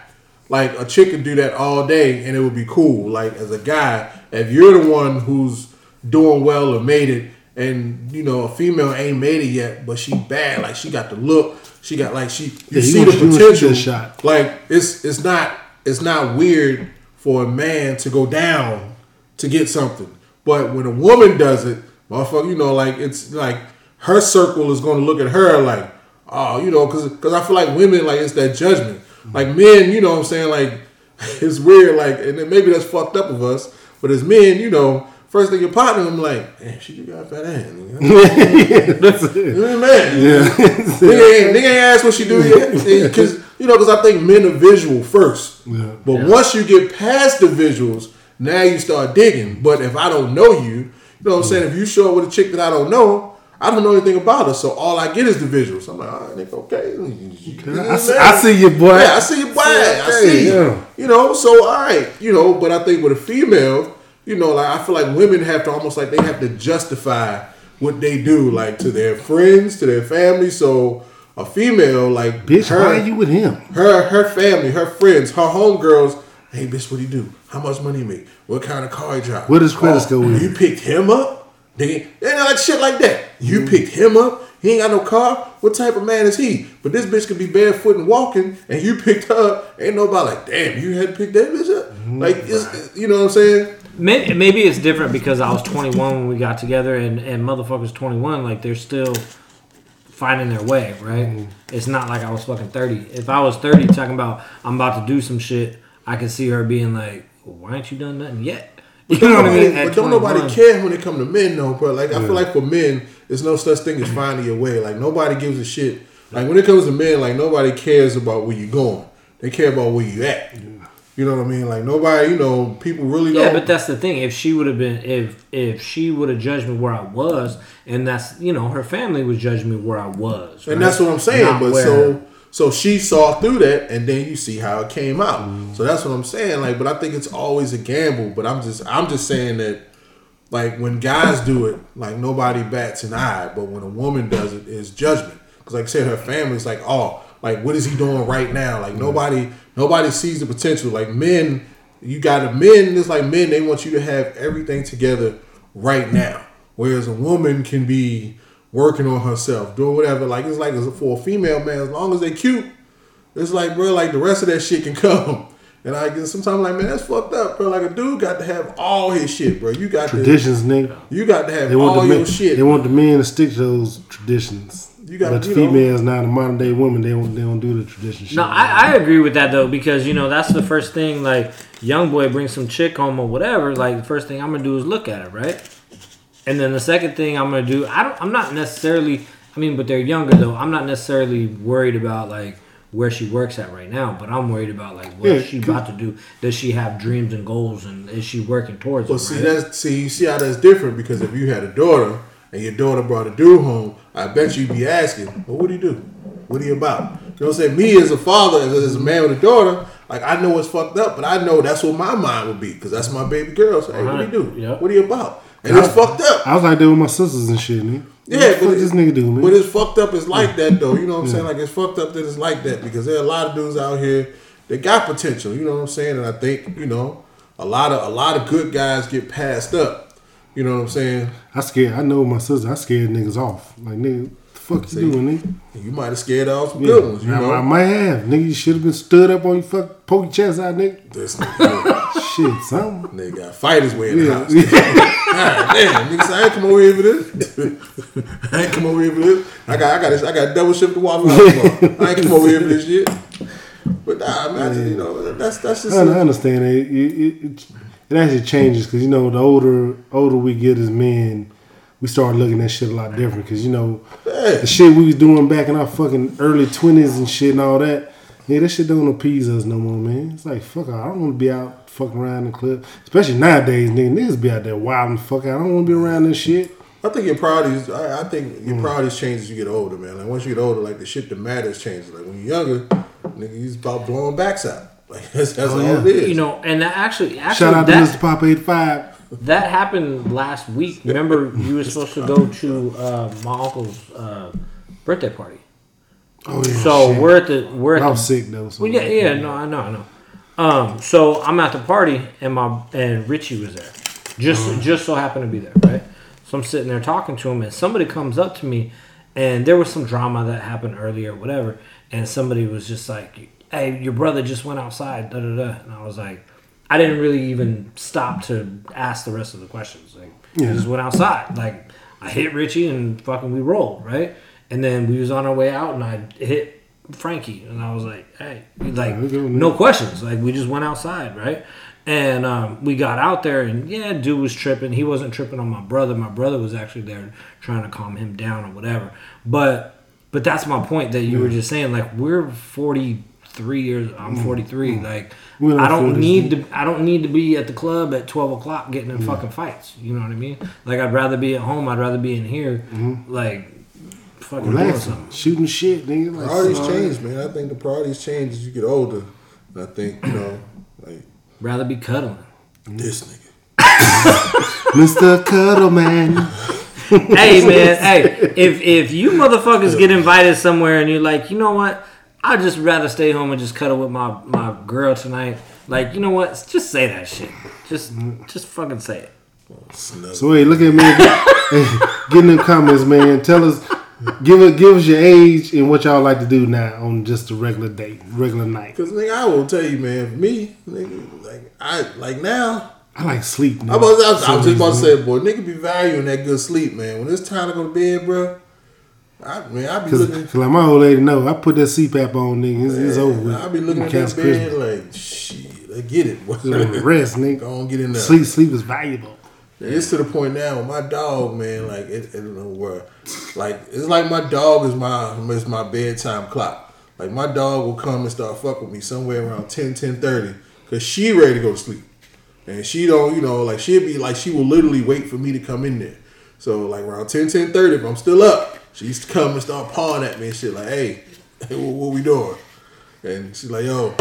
like a chick could do that all day and it would be cool. Like as a guy, if you're the one who's doing well or made it and you know a female ain't made it yet, but she bad, like she got the look, she got like she you Yeah, see the you wanna shoot potential. shot. Like it's it's not it's not weird for a man to go down to get something. But when a woman does it, motherfucker, you know, like it's like her circle is going to look at her like, oh, you know, because because I feel like women like it's that judgment. Like men, you know, what I'm saying like it's weird, like, and then maybe that's fucked up of us. But as men, you know, first thing your partner, I'm like, damn, she just got fat ass. nigga." That's it. Man, man. Yeah. nigga, ain't, nigga ain't asked what she do yet. Because, you know, because I think men are visual first. Yeah. But once you get past the visuals, now you start digging. But if I don't know you, you know what I'm saying? If you show up with a chick that I don't know, I don't know anything about her. So all I get is the visuals. I'm like, all right, nigga, okay. I see, I see you, boy. Yeah, I see you, boy. I see you. yeah. You know, so all right, you know, but I think with a female, you know, like I feel like women have to almost like they have to justify what they do, like to their friends, to their family. So a female, like Bitch, her, why are you with him? her, her family, her friends, her homegirls. Hey, bitch, what do you do? How much money you make? What kind of car you drive? What does credit oh, score with? You picked him up? They, they like shit like that. You Mm-hmm. picked him up. He ain't got no car. What type of man is he? But this bitch could be barefoot and walking, and you picked her. up. Ain't nobody like, damn, you had to pick that bitch up. Mm-hmm. Like, it's, you know what I'm saying? Maybe, maybe it's different because I was 21 when we got together, and and motherfuckers 21, like they're still finding their way, right? Mm-hmm. It's not like I was fucking 30. If I was 30, talking about I'm about to do some shit, I could see her being like, "Why ain't you done nothing yet?" You know what I mean? But don't nobody care when it come to men though, bro. Like I feel like for men, there's no such thing as finding your way. Like nobody gives a shit. Like when it comes to men, like nobody cares about where you're going. They care about where you at. You know what I mean? Like nobody, you know, people really Yeah, don't. but that's the thing. If she would have been, if if she would have judged me where I was, and that's you know her family was judging me where I was, And that's what I'm saying. Not but where- so so she saw through that, and then you see how it came out. So that's what I'm saying. Like, but I think it's always a gamble. But I'm just I'm just saying that like when guys do it, like nobody bats an eye. But when a woman does it, it's judgment. Because like I said, her family's like, oh, like what is he doing right now? Like mm-hmm. nobody nobody sees the potential. Like men, you got to men. It's like men. They want you to have everything together right now. Whereas a woman can be working on herself, doing whatever. Like it's like for a female man, as long as they cute, it's like bro, like the rest of that shit can come. And I get sometimes like, man, that's fucked up, bro. Like a dude got to have all his shit, bro. You got Traditions, nigga. you got to have They want all the your shit. They want the men to stick to those traditions. You gotta, but the you know- females now, the modern day women, they don't they don't do the tradition shit. No, I, I agree with that though because you know that's the first thing. Like young boy brings some chick home or whatever. Like the first thing I'm gonna do is look at it, right? And then the second thing I'm gonna do, I don't, I'm not necessarily. I mean, but they're younger though. I'm not necessarily worried about like where she works at right now, but I'm worried about like what Yeah, she about to do. Does she have dreams and goals, and is she working towards Well, see right? that's see you see how that's different because if you had a daughter and your daughter brought a dude home, I bet you'd be asking, "Well, what do you do? What are you about?" You know what I'm saying? Me as a father, as, as a man with a daughter, like I know it's fucked up, but I know that's what my mind would be because that's my baby girl. So, hey, what do you uh-huh. do? Yep. What are you about? And it's fucked up. I was like that with my sisters and shit, nigga. Yeah, what but this nigga do, man? But it's fucked up. It's like that though. You know what I'm saying? Like it's fucked up that it's like that because there are a lot of dudes out here that got potential. You know what I'm saying? And I think you know a lot of a lot of good guys get passed up. You know what I'm saying? I scared. I know my sister. I scared niggas off. Like nigga, fuck you doing, nigga? You might have scared off some Yeah, good ones. You I, know. I might have. Nigga, you should have been stood up on your fuck poke your chest out, nigga. This Shit, something. nigga got fighters way in the house. God damn, nigga, so I ain't come over here for this. I ain't come over here for this. I got, I got, this, I got double shift to waffle House. I ain't come over here for this shit. But nah, I just, you know, that's that's just. I, I understand it. It, it, it, it actually changes because you know the older older we get as men, we started looking at shit a lot different. Because you know Yeah. the shit we was doing back in our fucking early twenties and shit and all that. Yeah, that shit don't appease us no more, man. It's like fuck, I don't want to be out fucking around the club, especially nowadays. Nigga, niggas be out there wilding and fuck out. I don't want to be around this shit. I think your priorities. I, I think Mm. your priorities change as you get older, man. Like once you get older, like the shit that matters changes. Like when you're younger, nigga, you about blowing backs out. Like that's, that's Oh, all yeah. it is. you know, and that actually, actually Shout out that, to Mr. Pop eighty five. That happened last week. Remember, you were supposed to go to uh, my uncle's uh, birthday party. Oh yeah. So shit. we're at the we're at I the, sick though. So Well, yeah, yeah, no, I know, I know. Um, so I'm at the party and my and Richie was there, just just so happened to be there, right? So I'm sitting there talking to him, and somebody comes up to me, and there was some drama that happened earlier, whatever, and somebody was just like, "Hey, your brother just went outside," da da da, and I was like, I didn't really even stop to ask the rest of the questions, like, Yeah. he just went outside, like, I hit Richie and fucking we rolled, right? And then we was on our way out, and I hit Frankie, and I was like, "Hey, like, we go, man. no questions. Like, we just went outside, right?" And um, we got out there, and yeah, dude was tripping. He wasn't tripping on my brother. My brother was actually there trying to calm him down or whatever. But, but that's my point that you were just saying. Like, we're forty three years. I'm mm. forty three. Mm. Like, We're I don't 40s, need to. I don't need to be at the club at twelve o'clock getting in mm. fucking fights. You know what I mean? Like, I'd rather be at home. I'd rather be in here. Mm-hmm. Like, fucking doing relaxing, something. shooting shit, nigga. Like, priorities change, man. I think the priorities change as you get older. And I think you know, like Rather be cuddling. this nigga. Mr. Cuddle Man. hey man, hey, if if you motherfuckers get invited somewhere and you're like, you know what, I'd just rather stay home and just cuddle with my my girl tonight. Like, you know what? Just say that shit. Just just fucking say it. So hey, look at me. Hey, get in the comments, man. Tell us, give it, give us your age and what y'all like to do now on just a regular day, regular night. Cause nigga, I will tell you, man. Me, nigga, like I like now. I like sleep. I was, I was, I was just about to say, boy, nigga be valuing that good sleep, man. When it's time to go to bed, bro, I man, I be Cause, looking. 'cause like my old lady know, I put that CPAP on, nigga. It's, it's over. I be looking at that bed like, shit, I get it. Rest, nigga. Don't get in there. Sleep, sleep is valuable. It's to the point now my dog, man. Like it, I don't know where, like it's like my dog is my is my bedtime clock. Like my dog will come and start fuck with me somewhere around 10, 10 30 because she ready to go to sleep, and she don't, you know, like she'll be like she will literally wait for me to come in there. So like around 10, 10 30, if I'm still up, she used to come and start pawing at me and shit like, hey, what, what we doing? And she's like, yo,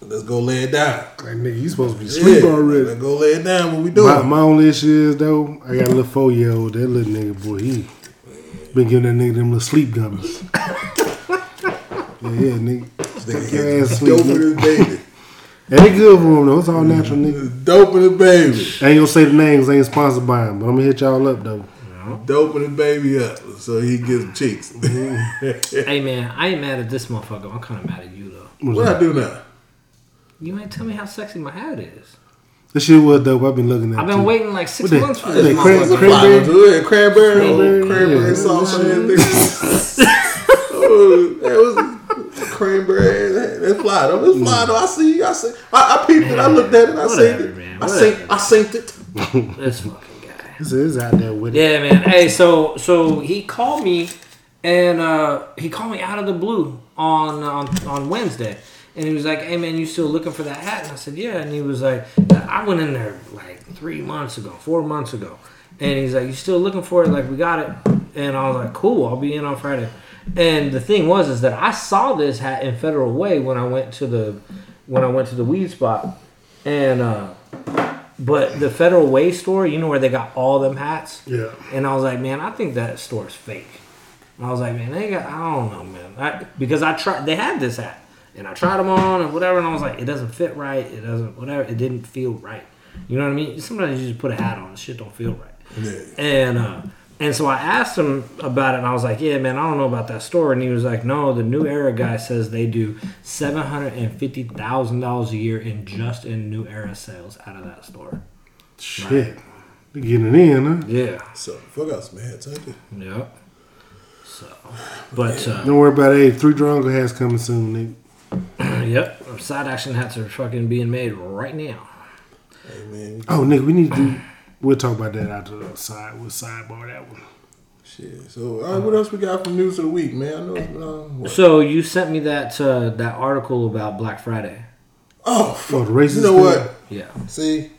let's go lay it down. Like nigga, you supposed to be asleep Yeah, already. Let's go lay it down. What we doing? My, my only issue is though, I got a little four year old. That little nigga, boy, he been giving that nigga them little sleep gummies. yeah, yeah, nigga. Your ass sleep. Dope in his baby. They good for him though. It's all natural, nigga. Dope in his baby. I ain't gonna say the names. I ain't sponsored by him, but I'm gonna hit y'all up though. Uh-huh. Dope in his baby up so he gets some cheeks. Hey man, I ain't mad at this motherfucker. I'm kind of mad at you though. what I do now? You ain't tell me how sexy my hat is. This shit was dope. I've been looking at. I've been too. waiting like six What the- months for this the cran- motherfucker. cranberry? Cranberry, yeah, cranberry, Cranberry, oh, cranberry yeah. sauce on that thing. oh, that was cranberry. That, that's fly though. It's fly though. I see. you. I see. I, I peeped it. I looked at it. I Whatever, seen it. man, I whatever. synced. I synced it. This fucking This is out there with it. Yeah, man. Hey, so so he called me and uh, he called me out of the blue on on on Wednesday, and he was like, "Hey man, you still looking for that hat?" And I said, "Yeah." And he was like, "I went in there like three months ago, four months ago," and he's like, "You still looking for it?" Like we got it, and I was like, "Cool, I'll be in on Friday." And the thing was, is that I saw this hat in Federal Way when I went to the when I went to the weed spot, and uh, but the Federal Way store, you know where they got all them hats. Yeah. And I was like, man, I think that store's fake. And I was like, man, they got, I don't know, man. I, because I tried, they had this hat. And I tried them on and whatever. And I was like, it doesn't fit right. It doesn't, whatever. It didn't feel right. You know what I mean? Sometimes you just put a hat on, and shit don't feel right. Yeah. And, uh, and so I asked him about it, and I was like, "Yeah, man, I don't know about that store." And he was like, "No, the New Era guy says they do seven hundred and fifty thousand dollars a year in just in New Era sales out of that store." Shit. They getting in, huh? Yeah. So fuck out some hats, ain't it? Yep. So, but uh, Don't worry about it. Hey, three drunker hats coming soon, nigga. yep, side action hats are fucking being made right now. Hey man, Oh, nigga, we need to do. We'll talk about that after the side. We'll sidebar that one. shit. So all right, what else we got from news of the week, man? I know it's been on. What? So you sent me that uh, that article about Black Friday. Oh, fuck. Oh, the racist You know thing? what? Yeah. See,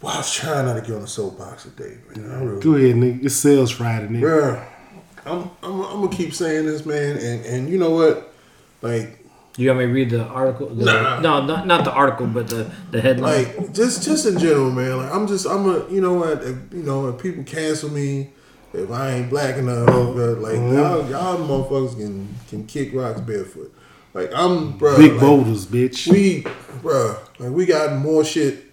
well, I was trying not to get on the soapbox today, man. I really, Go ahead, nigga. It's sales Friday, nigga. Bruh, I'm, I'm, I'm gonna keep saying this, man, and and you know what? Like, You want me to read the article? The, Nah. No, not, not the article, but the the headline. like just just in general, man. Like, I'm just, I'm a, you know what? If, you know, if people cancel me, if I ain't black enough, oh, but like mm-hmm. y'all, y'all motherfuckers can can kick rocks barefoot. Like I'm, bro. Big like, boulders, bitch. We, bro, like we got more shit.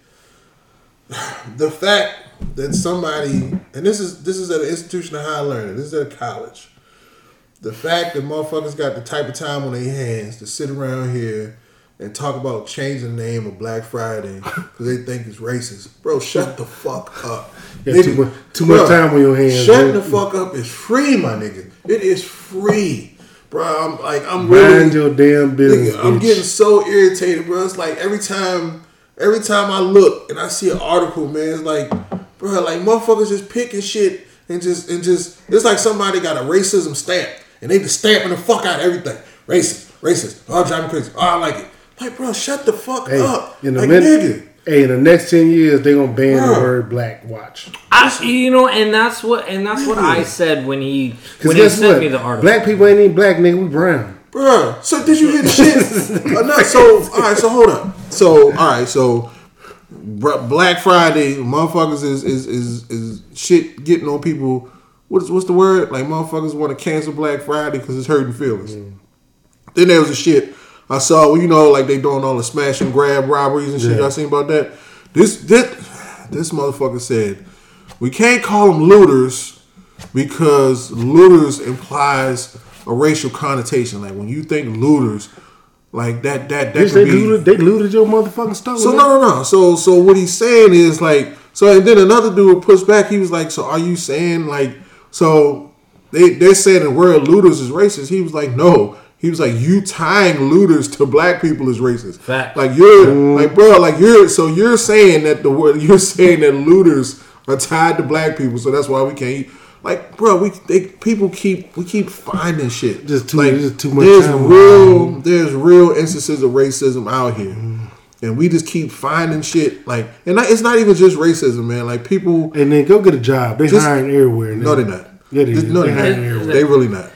The fact that somebody, and this is this is at an institution of higher learning. This is at a college. The fact that motherfuckers got the type of time on their hands to sit around here and talk about changing the name of Black Friday because they think it's racist, bro. Shut the fuck up. Got too much- too much time on your hands, Shut bro. the fuck up. It's free, my nigga. It is free, bro. I'm like I'm really Mind your damn business, Nigga, I'm getting so irritated, bro. It's like every time, every time I look and I see an article, man, it's like, bro, like motherfuckers just picking shit and just and just. It's like somebody got a racism stamp and they just stamping the fuck out of everything. Racist, racist. Oh, drive me crazy. Oh, I like it. Like, bro, shut the fuck Hey, up. in the like, min- nigga. Hey, in the next ten years, they gonna ban the word black. Watch. I, you know, and that's what and that's what I said when he when he guess sent what? me the article. Black people ain't even black, nigga. We brown. bro. so did you hear the shit? Enough. So, all right, so hold up. So, all right, so Black Friday, motherfuckers is is is is shit getting on people. What's what's the word? Like motherfuckers want to cancel Black Friday because it's hurting feelings. Then there was a shit I saw. Well, you know, like they doing all the smash and grab robberies and shit. Yeah. Y'all seen about that? This this this motherfucker said we can't call them looters because looters implies a racial connotation. Like when you think looters, like that that that they be. looted. They looted your motherfucking store. So no, no, no. So, so what he's saying is like, so and then another dude pushed back. He was like, so are you saying like, so they they're saying the word looters is racist? He was like, no. He was like, you tying looters to black people is racist. Fact. Like you're like, bro, like you're so you're saying that the word you're saying that looters are tied to black people, so that's why we can't. Like, bro, we they people keep we keep finding shit. Just too- like just too much There's time. real there's real instances of racism out here, mm-hmm. And we just keep finding shit. Like, and not, it's not even just racism, man. Like people, And then go get a job. They Just- hiring everywhere. no, nigga. they're not. Yeah, they Just- is. no, They they're hiring everywhere. They really not.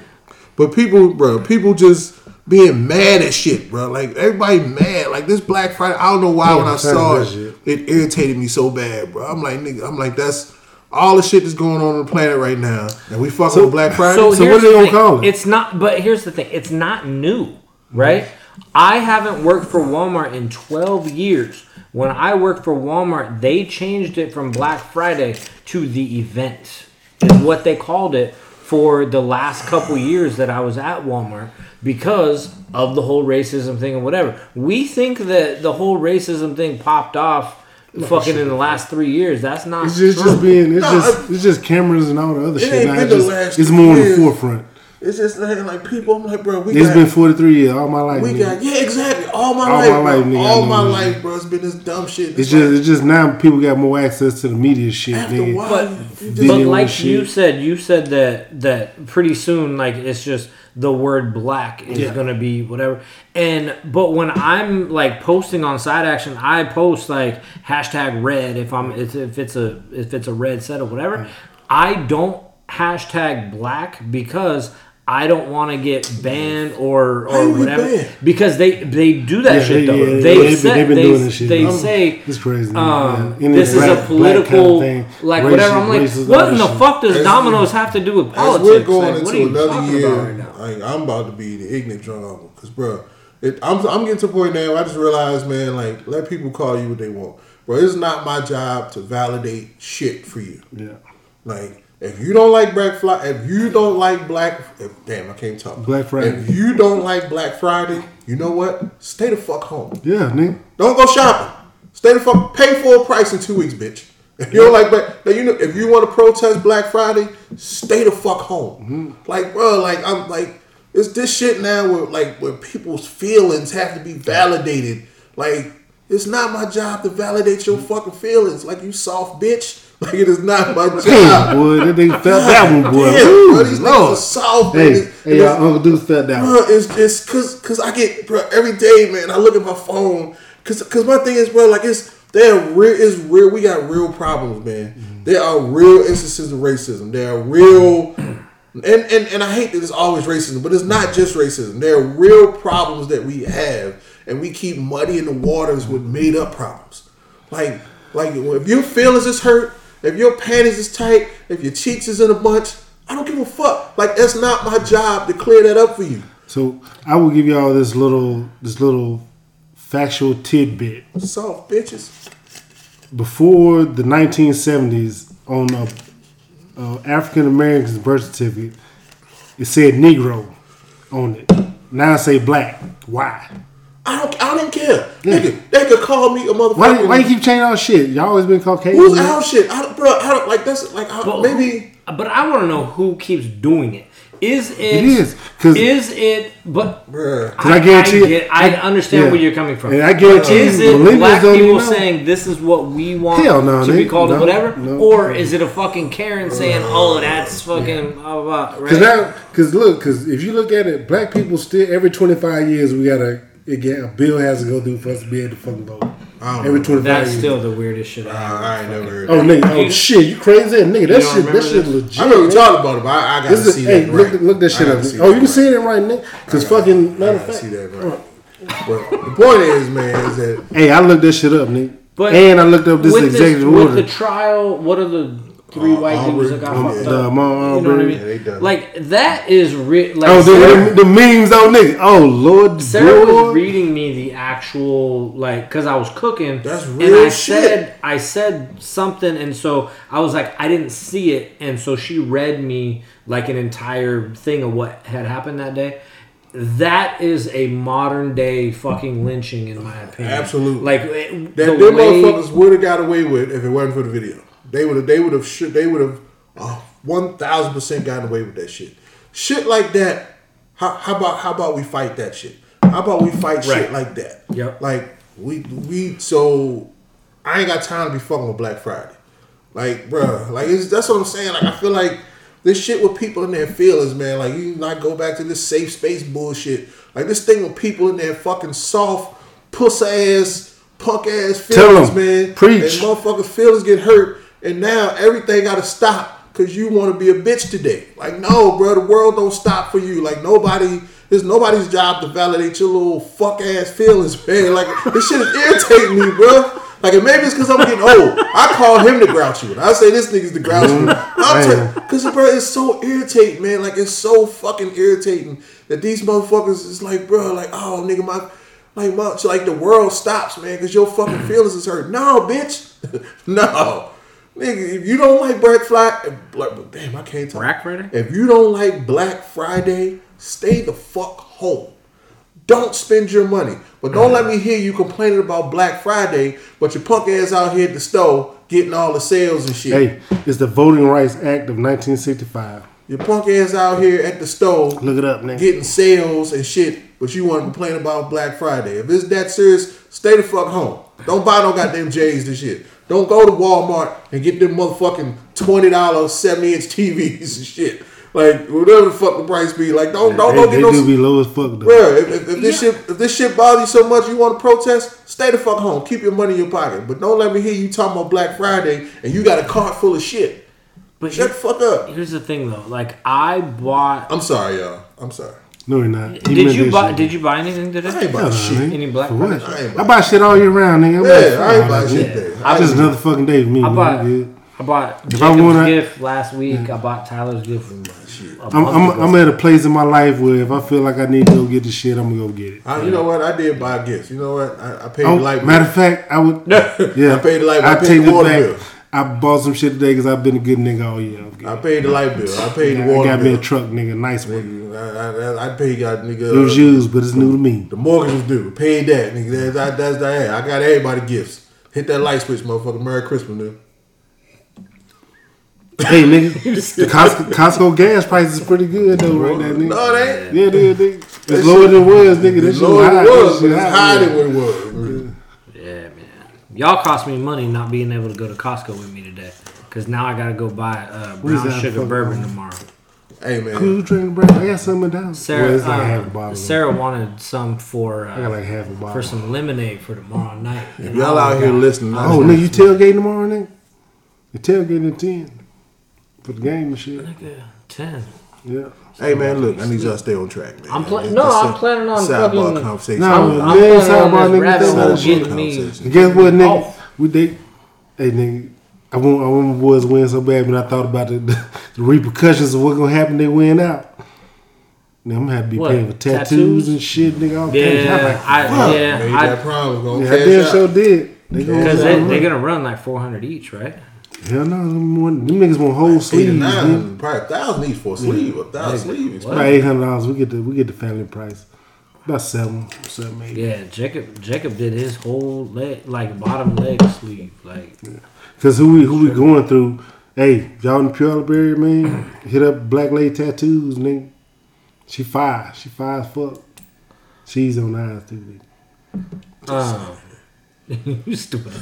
But people, bro, people just being mad at shit, bro. Like everybody mad. Like this Black Friday, I don't know why Yeah, when I saw it, it irritated me so bad, bro. I'm like, nigga, I'm like, that's all the shit that's going on on the planet right now, and we fucking So- with Black Friday. So, So here's what they the gonna thing. call it? It's not, but here's the thing. It's not new, right? I haven't worked for Walmart in 12 years. When I worked for Walmart, they changed it from Black Friday to the event. Is what they called it for the last couple years that I was at Walmart because of the whole racism thing and whatever. We think that the whole racism thing popped off fucking in the last 3 years. That's not It's just, true. just being. It's No, just. I- it's just cameras and all the other It shit. ain't been it's, the just, last it's more on the forefront. It's just like, like people. I'm like, bro, we It's got, been 43 years all my life. we nigga. got, yeah, exactly. all my All life, my life, bro. nigga, all my life, bro. It's been this dumb shit. It's just, it's just now people got more access to the media shit, after nigga. while, But, you but like shit. you said, you said that that pretty soon, like it's just the word black is Yeah. gonna be whatever. And but when I'm like posting on side action, I post like hashtag red if I'm if, if it's a if it's a red set or whatever. I don't hashtag black because. I don't want to get banned or or whatever banned? because they they do that Yeah, shit though. yeah, they they've been- say, they've they, doing this shit. they I'm- say It's crazy. um, yeah. Any this black- is a political, kind of thing, like racist- whatever. I'm like, racist, what in the fuck does As- Domino's have to do with politics? we're going Like, what are into you another talking year, about right now? like, I'm about to be the ignorant drunk uncle. Cause, bro, it, I'm I'm getting to the point now. I just realized, man, like let people call you what they want, bro. It's not my job to validate shit for you. Yeah. Like if you don't like Black Friday, if you don't like Black, if, damn, I can't talk. Black Friday. If you don't like Black Friday, you know what? Stay the fuck home. Yeah, nigga. Don't go shopping. Stay the fuck. Pay full price in two weeks, bitch. If you don't like Black, now you know if you want to protest Black Friday, stay the fuck home. Mm-hmm. Like, bro, like I'm like it's this shit now where like where people's feelings have to be validated. Like, it's not my job to validate your fucking feelings. Like you soft bitch. Like it is not my job. boy, that nigga felt that one, boy. Damn, Ooh, bro, these niggas are soft. Hey, hey, y'all, Uncle Deuce that one. Bro, it's it's cause cause I get bro every day, man. I look at my phone, cause cause my thing is, bro, like it's there are real is real. We got real problems, man. Mm-hmm. There are real instances of racism. There are real, and and and I hate that it's always racism, but it's not mm-hmm. just racism. There are real problems that we have, and we keep muddying the waters with made up problems. Like like if your feelings is hurt, if your panties is tight, if your cheeks is in a bunch. I don't give a fuck. Like that's not my job to clear that up for you. So I will give y'all this little this little factual tidbit. Soft bitches. Before the 1970s, on a, a African American's birth certificate, it said Negro on it. Now it say black. Why? I don't. I don't care. Yeah. They, could, they could call me a motherfucker. Why, why you keep changing all shit? Y'all always been Caucasian. Who's our shit? I don't, bro. I don't like that's like I, But maybe. but I want to know who keeps doing it. Is it? It is, 'cause- is it? But Bruh. 'Cause I guarantee you- get, I I- understand yeah. where you're coming from. And I guarantee is you, it millennials black people even know. saying this is what we want Hell no, to be they- called or no, whatever, no. or is it a fucking Karen saying, "Oh, that's fucking blah, blah, blah," Because right? now, because look, because if you look at it, black people still every twenty five years we gotta it get a bill has to go through for us to be able to fucking vote. I don't Every know. twenty five That's years. still the weirdest shit. I, uh, ever. I ain't never heard. oh nigga, oh You- shit, you crazy nigga? That shit, that remember shit legit. I know you man. talking about it, but I, I gotta This is, see hey, that. look, right. look that shit up. see Oh, you that can see it right now. Because I gotta- fucking I matter of fact, see that right. But the point is, man, is that hey, I looked that shit up, nigga. But and I looked up this with executive with order. the trial, what are the three Uh, white dudes that got Arbery, fucked the up? Ahmaud you know what I mean? Yeah, like that is re- like oh, Sarah, the, the, the memes on nigga. Oh Lord, Sarah boy. was reading me the actual like because I was cooking. That's and real I shit. said I said something, and so I was like I didn't see it, and so she read me like an entire thing of what had happened that day. That is a modern day fucking lynching, in my opinion. Absolutely. Like it- that the them way- motherfuckers would have got away with if it wasn't for the video. They would have. They would have. They would have. uh, One thousand percent gotten away with that shit. Shit like that. How, how about how about we fight that shit? How about we fight shit like that? Yep. Like we we so I ain't got time to be fucking with Black Friday. Like, bruh, like that's what I'm saying. Like, I feel like this shit with people in their feelings, man. Like, you not go back to this safe space bullshit. Like this thing with people in their fucking soft, puss ass, punk ass feelings, man. Preach. And motherfuckers' feelings get hurt, and now everything got to stop because you want to be a bitch today. Like, no, bro, the world don't stop for you. Like, nobody. It's nobody's job to validate your little fuck ass feelings, man. Like this shit is irritating me, bro. Like and maybe it's because I'm getting old. I call him the grouchy one. I say this nigga's the grouchy one. Mm-hmm. Because bro, it's so irritating, man. Like it's so fucking irritating that these motherfuckers is like, bro, like, oh nigga, my like my so, like the world stops, man, because your fucking feelings is hurt. No, bitch. no. Nigga, if you don't like Black Friday, damn, I can't talk. Black Friday? If you don't like Black Friday, stay the fuck home. Don't spend your money. But don't let me hear you complaining about Black Friday, but your punk ass out here at the store getting all the sales and shit. Hey, it's the Voting Rights Act of 1965. Your punk ass out here at the store Look it up, nigga. getting sales and shit, but you want to complain about Black Friday. If it's that serious, stay the fuck home. Don't buy no goddamn J's and shit. Don't go to Walmart and get them motherfucking twenty dollars seventy inch TVs and shit. Like whatever the fuck the price be. Like don't don't they, go they get no. do be low as fuck though. Bruh, if, if, if this shit if this shit bothers you so much you want to protest, stay the fuck home. Keep your money in your pocket. But don't let me hear you talking about Black Friday and you got a cart full of shit. But Shut here- the fuck up. here's the thing though. Like I bought. I'm sorry, y'all. I'm sorry. No, you're not. He Did meant you that buy? shit. Did you buy anything today? I ain't Hell about no, shit. nigga. Any Black For what? I ain't I buy shit all year round, nigga. I'm Yeah, I ain't fuck buy all shit that. there. I Just another fucking day for me. I bought. Good. I bought If I wanna- gift last week. I bought Tyler's gift. a I'm, I'm. I'm at a place in my life where if I feel like I need to go get the shit, I'm gonna go get it. I, you know what? I did buy gifts. You know what? I, I paid Oh, the light matter of fact, I would. Yeah, I paid the light- I I paid take the this water back. bill. I bought some shit today because I've been a good nigga all year. Okay. I paid the light bill. I paid the water I got me bill. a truck, nigga, nice one. Nigga, I, I, I paid got nigga. It was uh, used, but it's new to me. The mortgage was due. Paid that, nigga. That's that, that's that. I got everybody gifts. Hit that light switch, motherfucker. Merry Christmas, nigga. Hey, nigga, the Costco, Costco gas price is pretty good though, right now, nigga. No, ain't. Yeah, nigga, nigga. It's lower than it was, nigga. That It's shit lower than high. it was, That it's higher than what it was. Yeah, man. Y'all cost me money not being able to go to Costco with me today. Cause now I gotta go buy uh, What is brown that sugar fucking bourbon one? tomorrow. Hey, man. Who drinking bread? I got something down. Sarah, well, like uh, half a bottle. Sarah wanted some for I got uh, like half a bottle. for some lemonade for tomorrow night. If And y'all out here got- listening, I Oh, just- nigga, you tailgating tomorrow, nigga? You tailgating at 10 for the game and shit. Nigga, ten. Yeah. Hey, man, look, I need y'all to stay on track, man. I'm pla- no, I'm a planning on sidebar fucking- conversation. No, I'm, man, I'm man, planning sorry on about this niggas rabbit saying hole getting me. Conversation. Guess what, nigga? off. We they, hey nigga, I want I want my boys to win so bad, but I thought about the, the, the repercussions of what's gonna happen. They win out. Now, I'm gonna have to be What, paying for tattoos, tattoos? and shit, nigga. All I'm Yeah, like, I, yeah, Made I, that promise. Gonna Yeah, I cash damn out. sure did. They gonna because they, they're gonna run like 400 each, right? Hell no, them, one- them niggas want whole Eight or sleeves. nine, probably a thousand each for a sleeve. A thousand sleeves. What? About eight hundred dollars. We get the we get the family price. About seven, seven, eight. Yeah, Jacob Jacob did his whole leg, like bottom leg sleeve, like Cause who we who we going through? Hey, y'all in Pure Berry, man, hit up Black Lady Tattoos, nigga. She fire. She fire as fuck. She's on eyes too. Nigga. uh, you stupid.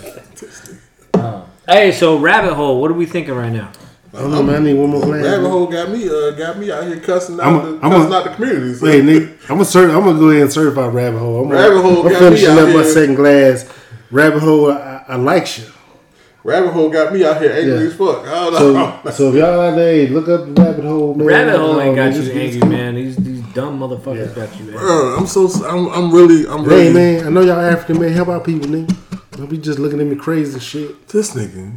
Uh, hey, so rabbit hole. What are we thinking right now? I don't know, man. I need one more glass. Rabbit hole got me, uh, got me out here cussing out, I'm a- the, I'm cussing a- out the community. So. Hey, nigga, I'm gonna cert- I'm gonna go ahead and certify Rabbit Hole. I'm Rabbit gonna, Hole I'm got me finishing out up my here. second glass. Rabbit Hole, I, I like you. Rabbit hole got me out here angry Yeah. as fuck. I don't know. So, so if y'all out there, look up Rabbit Hole, man. Rabbit hole ain't got you angry, man. These these dumb motherfuckers got you angry. Bro, I'm so I'm I'm really I'm Hey really man, I know y'all African man. Help out people, nigga. Don't be just looking at me crazy shit. this nigga.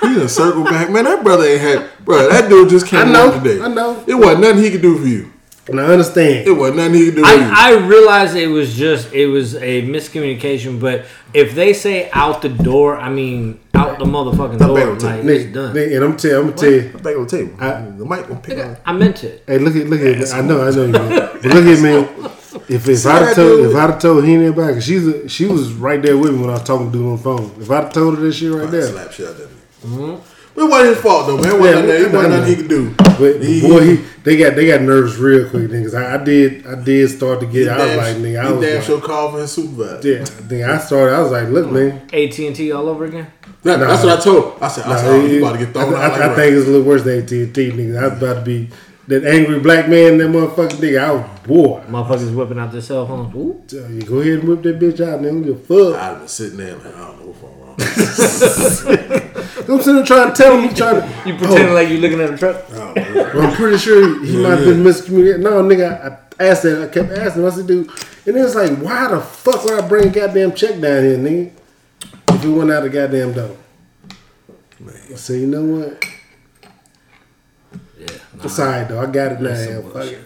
he done circle back, man. That brother ain't had, bro. That dude just came I know, out today. I know. It wasn't nothing he could do for you. And I understand. It wasn't nothing he could do for you. I, I realize it was just it was a miscommunication, but if they say out the door, I mean out the motherfucking back door, on like Nigga, it's done. nigga, and I'm tell, I'm gonna tell you. Back on the table. I- the mic gonna pick on. I meant it. Hey, look at look at me. I know, I know you. Man. But look at me. If if I'd have told dude? if I'd have told Henny about it, 'cause she's a, she was right there with me when I was talking to her on the phone. If I'd have told her this shit right there, Slap shit out that nigga. But mm-hmm. it wasn't his fault though, man. It wasn't, Yeah, nothing, it wasn't nothing he could do. but He- boy, he they got they got nervous real quick, niggas. I, I did I did start to he get. I was damn- like, nigga, I he was damn like, sure called for his supervisor. yeah. Nigga, I started. I was like, look, man. AT and T all over again. That- that's what I told him. I said, I said, oh, Nah, you about to get thrown I, out I, like I right. think it's a little worse than AT&T, nigga. I was about to be that angry black man, that motherfucking nigga. I was boy. Motherfuckers whipping out their cell phones. Ooh. Tell you, go ahead and whip that bitch out, nigga. Give a fuck. I'd have been sitting there like, I don't know what's wrong. I'm sitting there trying to tell him, trying to. You pretending oh. like you're looking at a truck. Oh, well, I'm pretty sure he might have been miscommunicating. No, nigga, I asked that. I kept asking him. I said, dude, and it was like, why the fuck would I bring a goddamn check down here, nigga? If it went out of goddamn door. I said, you know what? Yeah. It's though. I got it now. That's yeah, some fuck it.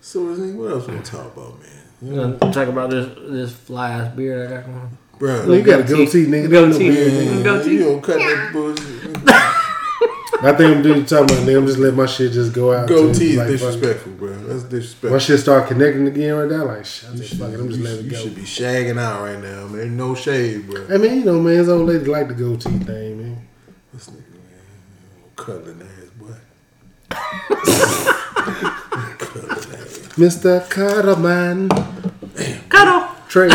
So what else we gonna talk about, man? You gonna talk about this this fly ass beard I got going on? Bro, You got a Goatee. goatee, nigga. Goatee. No beard, nigga. Goatee. you don't cut that bullshit. I think I'm doing talking about nigga. I'm just letting my shit just go out. too. Goatee is Like, disrespectful, bro. That's disrespectful. My shit start connecting again right now. Like, shit, I You just should, fuck it. I'm just letting should- it you should be shagging out right now, man. No shade, bro. I mean, you know, man, his old lady like the goatee thing, man. This nigga, man, cuddling ass boy. Mr. Cutterman. Cuddle. Trey.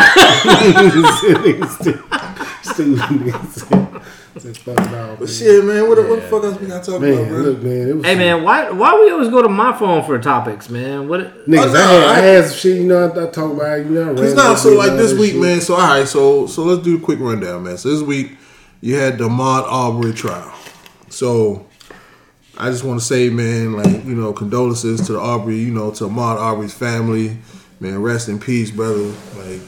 But shit, man, what, the what the fuck else we got to talk about, Man, bro? look, man. It was Hey man, why why we always go to my phone for topics, man? What? Niggas, Oh, no, I, had, I I- had some shit, you know, I, I talk about, you know, Cause random now, so like this week, shit. man. So all right, so so let's do a quick rundown, man. So this week you had the Ahmaud Arbery trial. So I just want to say, man, like you know, condolences to the Arbery, you know, to Ahmaud Arbery's family, man. Rest in peace, brother. Like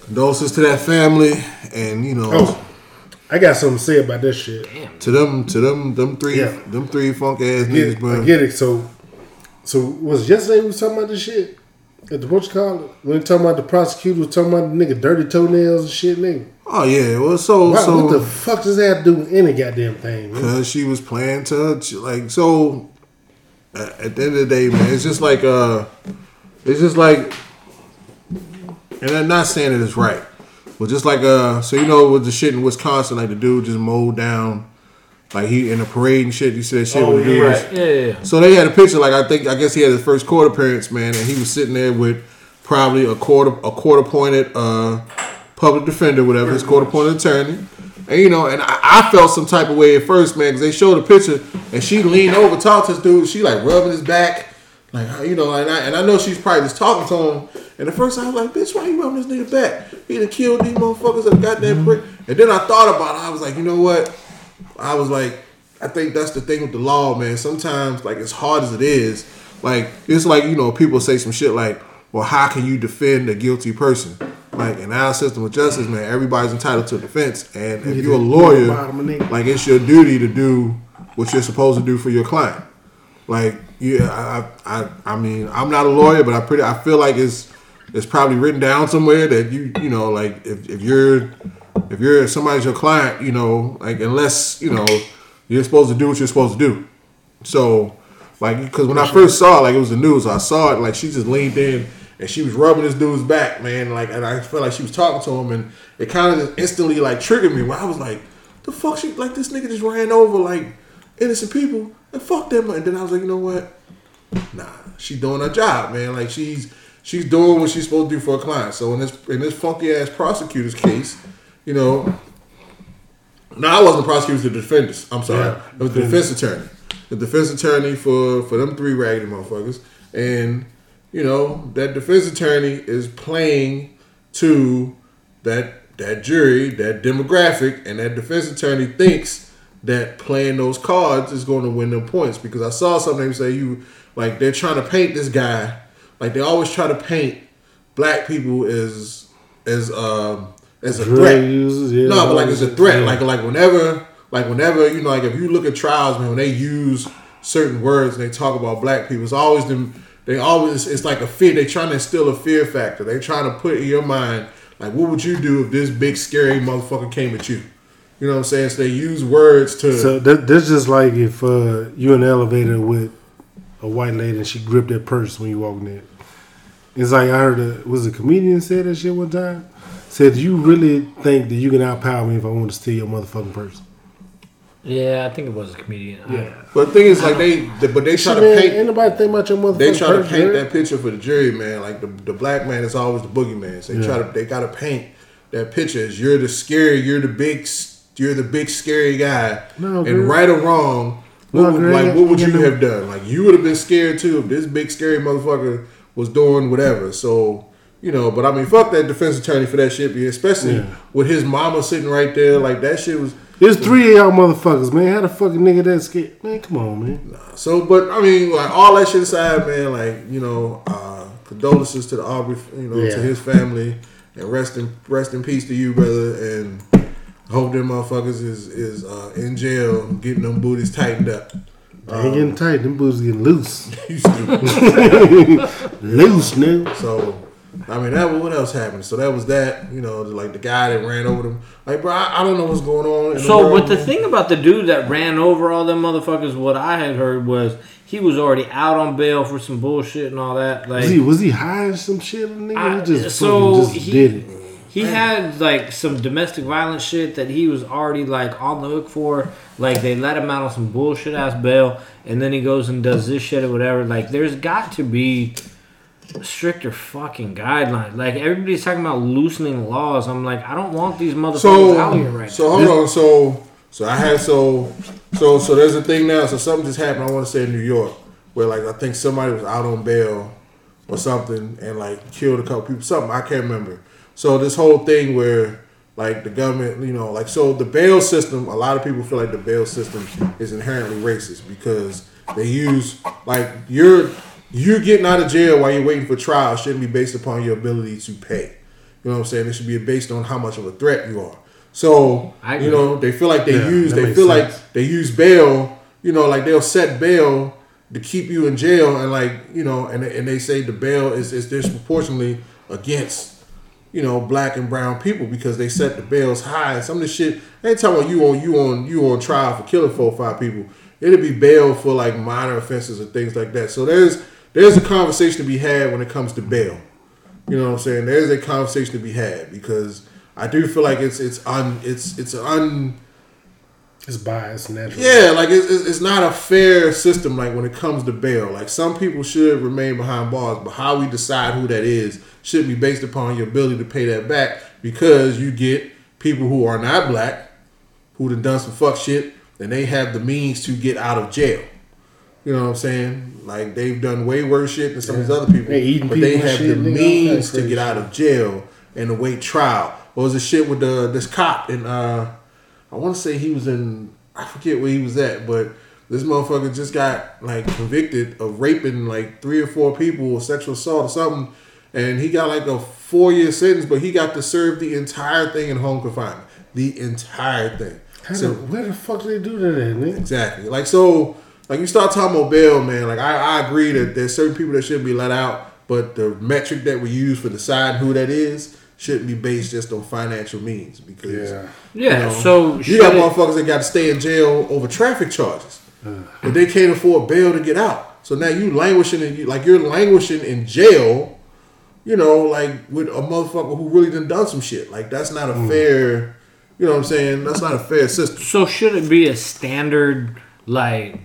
condolences to that family, and you know, Oh, I got something to say about this shit. to them, to them, them three, Yeah. them three funk ass I niggas, get, I get it. So, so was yesterday we was talking about this shit at the what you call it? When we talking about the prosecutor was talking about the nigga dirty toenails and shit, nigga. Oh yeah, well, so Why, so what the fuck does that do with any goddamn thing? Cause she was playing to like so. At at the end of the day, man, it's just like uh, it's just like, and I'm not saying it is right, but just like uh, so you know with the shit in Wisconsin, like the dude just mowed down, like he in a parade and shit. You said shit Oh, with the dude. yeah. was- Right. Yeah, yeah, yeah. So they had a picture, like I think I guess he had his first court appearance, man, and he was sitting there with probably a quarter a quarter pointed uh, public defender, whatever his court appointed attorney, and you know, and I, I felt some type of way at first, man, because they showed a picture and she leaned over, talked to this dude, she like rubbing his back, like you know, and I and I know she's probably just talking to him. And at first time I was like, bitch, why you rubbing this nigga back? He done killed these motherfuckers at goddamn mm-hmm. prick. And then I thought about it. I was like, you know what? I was like, I think that's the thing with the law, man. Sometimes, like as hard as it is, like it's like you know people say some shit like, well, how can you defend a guilty person? Like in our system of justice, man, everybody's entitled to a defense, and if you're a lawyer, bottom of nigga. like it's your duty to do what you're supposed to do for your client. Like, yeah, I, I, I mean, I'm not a lawyer, but I pretty, I feel like it's, it's probably written down somewhere that you, you know, like if, if you're, if you're somebody's your client, you know, like unless you know, you're supposed to do what you're supposed to do. So, like, because when I first saw it, like it was the news, I saw it, like she just leaned in and she was rubbing this dude's back, man. Like, and I felt like she was talking to him, and it kind of just instantly like triggered me. Where I was like, the fuck, she like this nigga just ran over like innocent people, and fuck them. And then I was like, you know what? Nah, she doing her job, man. Like she's she's doing what she's supposed to do for a client. So in this in this funky ass prosecutor's case, you know, no, I wasn't the prosecutor, the defenders. I'm sorry. Yeah. It was the defense attorney. The defense attorney for, for them three raggedy motherfuckers. And, you know, that defense attorney is playing to that that jury, that demographic, and that defense attorney thinks that playing those cards is going to win them points. Because I saw something say you like they're trying to paint this guy, like they always try to paint black people as as um as a Drug threat. yeah. No, but like it's a threat. Yeah. Like like whenever like whenever you know like if you look at trials, man, when they use certain words and they talk about black people, it's always them. They always it's like a fear. They trying to instill a fear factor. They trying to put in your mind like what would you do if this big scary motherfucker came at you? You know what I'm saying? So they use words to. So that, that's just like if uh, you in the elevator with a white lady and she gripped that purse when you walking in. It's like I heard a was a comedian said that shit one time. Said, "Do you really think that you can outpower me if I want to steal your motherfucking purse?" Yeah, I think it was a comedian. Yeah. but the thing is, like they, but they try Shit, to man, paint. ain't nobody think about your motherfucking they try to paint man. that picture for the jury, man. Like the, the black man is always the boogeyman. So they Yeah. try to they gotta paint that picture as you're the scary, you're the big, you're the big scary guy. No, and girl. right or wrong, what No, would, girl, like what would you you have done? Like you would have been scared too if this big scary motherfucker was doing whatever. So. You know, but I mean, fuck that defense attorney for that shit, especially Yeah. with his mama sitting right there. Like that shit was There's three of y'all motherfuckers, man. How the fucking nigga that scared? Man, come on, man. Nah, So, but I mean, like all that shit aside, man, like you know, uh, condolences to the Arbery, you know, Yeah. to his family, and rest in rest in peace to you, brother. And hope them motherfuckers is is uh, in jail, getting them booties tightened up. They ain't getting tight. Them boots getting loose. You stupid. loose, nigga. so, I mean, that was what else happened? So that was that. You know, like the guy that ran over them. Like, bro, I, I don't know what's going on. the So, world, but the thing about the dude that ran over all them motherfuckers, what I had heard was he was already out on bail for some bullshit and all that. Like, Was he was he hiding some shit? Nigga, I- he just so just he- did it. he had like some domestic violence shit that he was already like on the hook for. Like they let him out on some bullshit ass bail, and then he goes and does this shit or whatever. Like there's got to be stricter fucking guidelines. Like everybody's talking about loosening laws. I'm like, I don't want these motherfuckers So, out here right now. so hold on. So, so I had so, so, so there's a thing now. So something just happened. I want to say in New York, where like I think somebody was out on bail or something and like killed a couple people. Something I can't remember. So this whole thing where like the government, you know, like so the bail system. A lot of people feel like the bail system is inherently racist because they use like you're you're getting out of jail while you're waiting for trial shouldn't be based upon your ability to pay. You know what I'm saying? It should be based on how much of a threat you are. So I you know they feel like they Yeah, use they feel sense. like they use bail. You know, like they'll set bail to keep you in jail, and like you know, and and they say the bail is is disproportionately against you know black and brown people because they set the bails high. And some of the shit ain't talking about you on you on you on trial for killing four or five people. It'll be bail for like minor offenses and things like that. So there's there's a conversation to be had when it comes to bail. You know what I'm saying? There's a conversation to be had because I do feel like it's it's un it's it's un It's biased, natural. yeah like it's, it's not a fair system like when it comes to bail. Like some people should remain behind bars, but how we decide who that is should be based upon your ability to pay that back because you get people who are not black who done done some fuck shit and they have the means to get out of jail. You know what I'm saying? Like they've done way worse shit than some of these other people, They eating but they people and have shit, the means to get out of jail and await trial. What was the shit with the this cop and uh I want to say he was in I forget where he was at, but this motherfucker just got like convicted of raping like three or four people or sexual assault or something, and he got like a four year sentence, but he got to serve the entire thing in home confinement, the entire thing. How So- the, where the fuck do they do that at, nigga? Exactly. Like so, like you start talking about bail, man. Like I, I agree that there's certain people that shouldn't be let out, but the metric that we use for deciding who that is shouldn't be based just on financial means because Yeah. Yeah, you know, so you got should it- motherfuckers that got to stay in jail over traffic charges, but they can't afford bail to get out. So now you languishing in you like you're languishing in jail. You know, like with a motherfucker who really done done some shit. Like that's not a mm. fair. You know what I'm saying? That's not a fair system. So should it be a standard like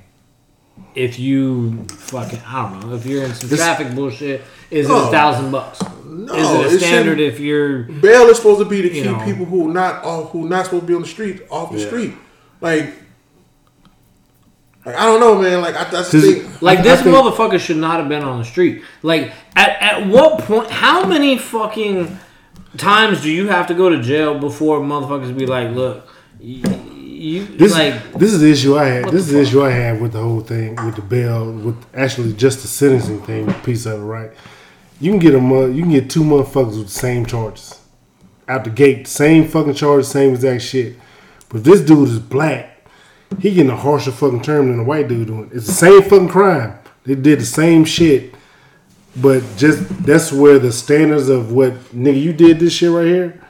if you fucking I don't know if you're in some This- traffic bullshit is it a thousand bucks? No, is it it a standard shouldn't- if you're Bail is supposed to be to keep know. people who not off, who not supposed to be on the street off the Yeah. street. Like, like I don't know, man. Like I, that's the 'Cause- thing. like I this think- motherfucker should not have been on the street. Like at at what point? How many fucking times do you have to go to jail before motherfuckers be like, look, you, This, like this is the issue I had. This is the the issue I had with the whole thing, with the bail, with actually just the sentencing thing, piece of it, right? You can get a month, you can get two motherfuckers with the same charges. Out the gate, same fucking charges, same exact shit. But this dude is black, he getting a harsher fucking term than a white dude doing. It's the same fucking crime. They did the same shit. But just that's where the standards of what nigga you did this shit right here.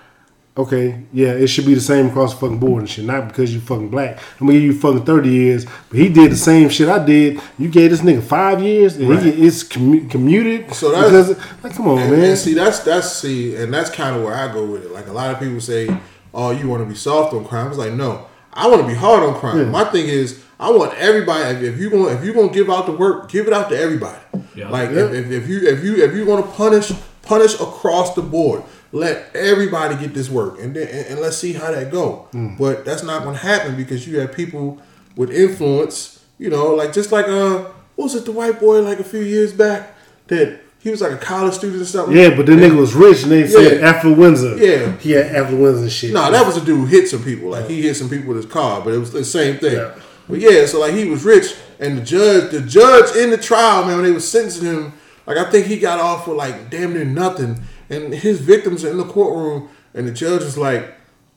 Okay, yeah, it should be the same across the fucking board and shit. Not because you fucking black. I'm gonna give you fucking thirty years, but he did the same shit I did. You gave this nigga five years, and Right. he it's commu- commuted. So that's- because, like, come on, And, man. and see, that's that's see, and that's kind of where I go with it. Like a lot of people say, "Oh, you want to be soft on crime?" It's like, no, I want to be hard on crime. Yeah. My thing is, I want everybody. If, if you going if you gonna give out the work, give it out to everybody. Yeah. Like Yeah. If, if, if you if you if you want to punish punish across the board, let everybody get this work, and then and, and let's see how that go. Hmm. But that's not gonna happen because you have people with influence. You know, like just like uh, what was it the white boy like a few years back that. He was like a college student or something. yeah, but the nigga was rich, and they said Yeah. affluenza. Yeah. he had affluenza and shit. No, that was a dude who hit some people. Like he hit some people with his car, but it was the same thing. Yeah. But yeah, so like he was rich, and the judge, the judge in the trial, man, when they was sentencing him, like I think he got off with like damn near nothing, and his victims are in the courtroom, and the judge is like,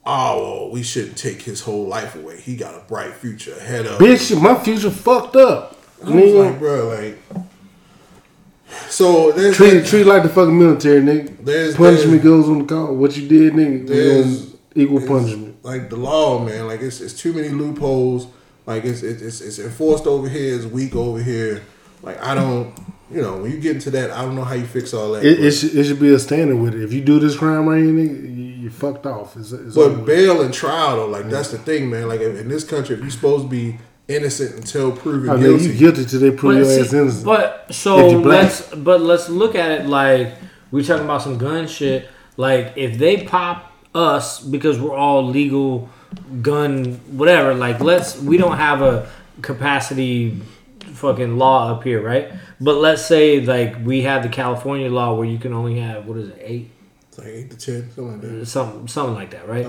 "Oh, well, we shouldn't take his whole life away. He got a bright future ahead of him." bitch. My future fucked up. I was Nigga, like, bro, like. So there's treat treat like the fucking military, nigga. There's- punishment goes on the call. What you did, nigga, There's- equal punishment. Like the law, man. Like it's, it's too many loopholes. Like it's, it's it's it's enforced over here. It's weak over here. Like I don't, you know, when you get into that, I don't know how you fix all that. It, it, should, it should be a standard with it. If you do this crime right here, nigga, you fucked off. It's, it's But bail and trial though, like that's the thing, man. Like in this country, if you're supposed to be innocent until proven I mean, guilty, you guilty till they prove But, your ass innocent. but so let's but let's look at it like we're talking about some gun shit. Like if they pop us because we're all legal gun whatever. Like let's we don't have a capacity fucking law up here, right? But let's say like we have the California law where you can only have what is it eight it's like eight to ten, something like that. something something like that, right?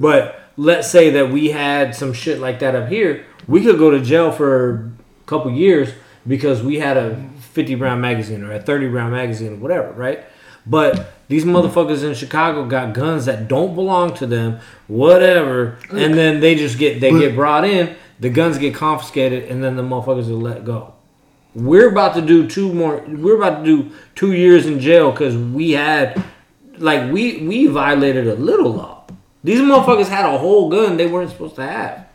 But let's say that we had some shit like that up here, we could go to jail for a couple years because we had a 50 round magazine or a 30 round magazine or whatever, right? But these motherfuckers in Chicago got guns that don't belong to them, whatever, and then they just get they get brought in, the guns get confiscated, and then the motherfuckers are let go. We're about to do two more. We're about to do two years in jail because we had, like, we we violated a little law. These motherfuckers had a whole gun they weren't supposed to have,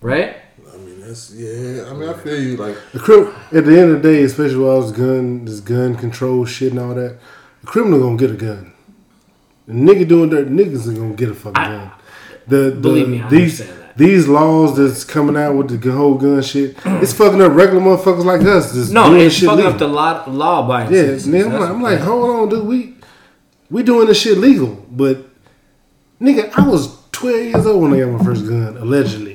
right? I mean, that's yeah. I mean, I feel you. Like The crim- at the end of the day, especially with all this gun, this gun control shit and all that, the criminal gonna get a gun. The nigga doing that, niggas are gonna get a fucking I- gun. The, the Believe me, I these understand that. These laws that's coming out with the whole gun shit, it's fucking up regular motherfuckers like us. Just No, doing it's shit fucking legal. up the law law abiding. Yeah, nigga, I'm like, I'm like, hold on, dude. We we doing this shit legal, but nigga, I was 12 years old when I got my first gun, allegedly.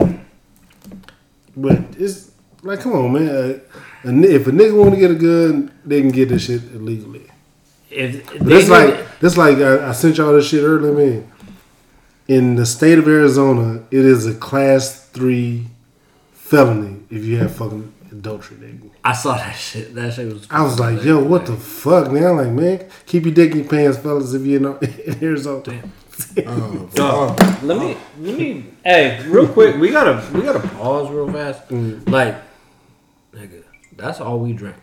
But it's like, come on, man. A if a nigga want to get a gun, they can get this shit illegally. if But it's like, that's like I, I sent y'all this shit earlier, man. In the state of Arizona, it is a class three felony if you have fucking adultery, nigga. I saw that shit. That shit was. I was like, yo, what the fuck, man? I'm like, man, keep your dick in your pants, fellas, if you're in, in Arizona. oh, Dog, oh, let me let me. Hey, real quick, we gotta we gotta pause real fast. Mm. Like, nigga, that's all we drink.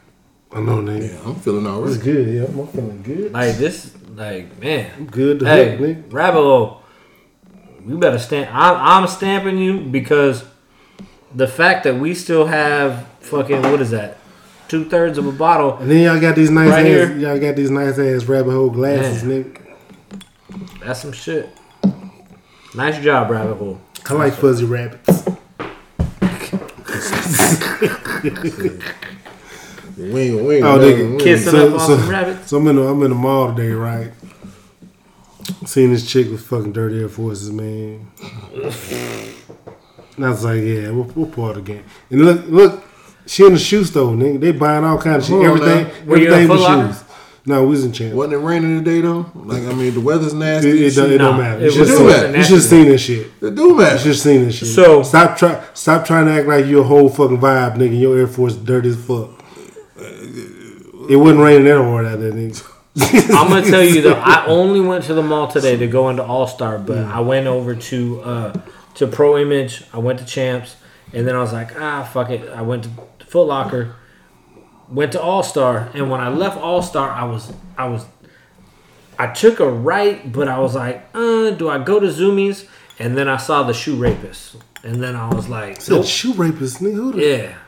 I know, nigga. yeah, I'm feeling all It's good, yeah. I'm feeling good. Like this, like man. I'm good to Hey, hook. Rabbit hole, you better stamp. I'm, I'm stamping you because the fact that we still have fucking what is that? Two thirds of a bottle. And then y'all got these nice Right ass, here. y'all got these nice ass rabbit hole glasses, Man. nigga. That's some shit. Nice job, rabbit hole. I like fuzzy rabbits. Wing, wing, Oh, wing, nigga, wing. Kissing So- up on so- some rabbits. So I'm in the, I'm in the mall today, right? Seen this chick with fucking dirty Air Forces, man. And I was like, yeah, we'll, we'll part of the game. And look, look, she in the shoe store, nigga. They buying all kinds of shit, Hold on everything, now. Were you everything in but Locker? shoes. No, we was in Champ. Wasn't it raining today though? Like I mean, the weather's nasty. it, don't, it don't matter. it You should was- have it seen, you should have seen this shit. It do You should have seen this shit. So- stop try, stop trying to act like you a whole fucking vibe, nigga. Your Air Force dirty as fuck. It wasn't raining that hard out there, nigga. I'm gonna tell you though, I only went to the mall today to go into All Star, but I went over to uh, to Pro Image. I went to Champs, and then I was like, ah, fuck it. I went to Foot Locker, went to All Star, and when I left All Star, I was I was I took a right, but I was like, uh, do I go to Zumiez? And then I saw the shoe rapist, and then I was like, nope. shoe rapist, nigga. Who the- yeah.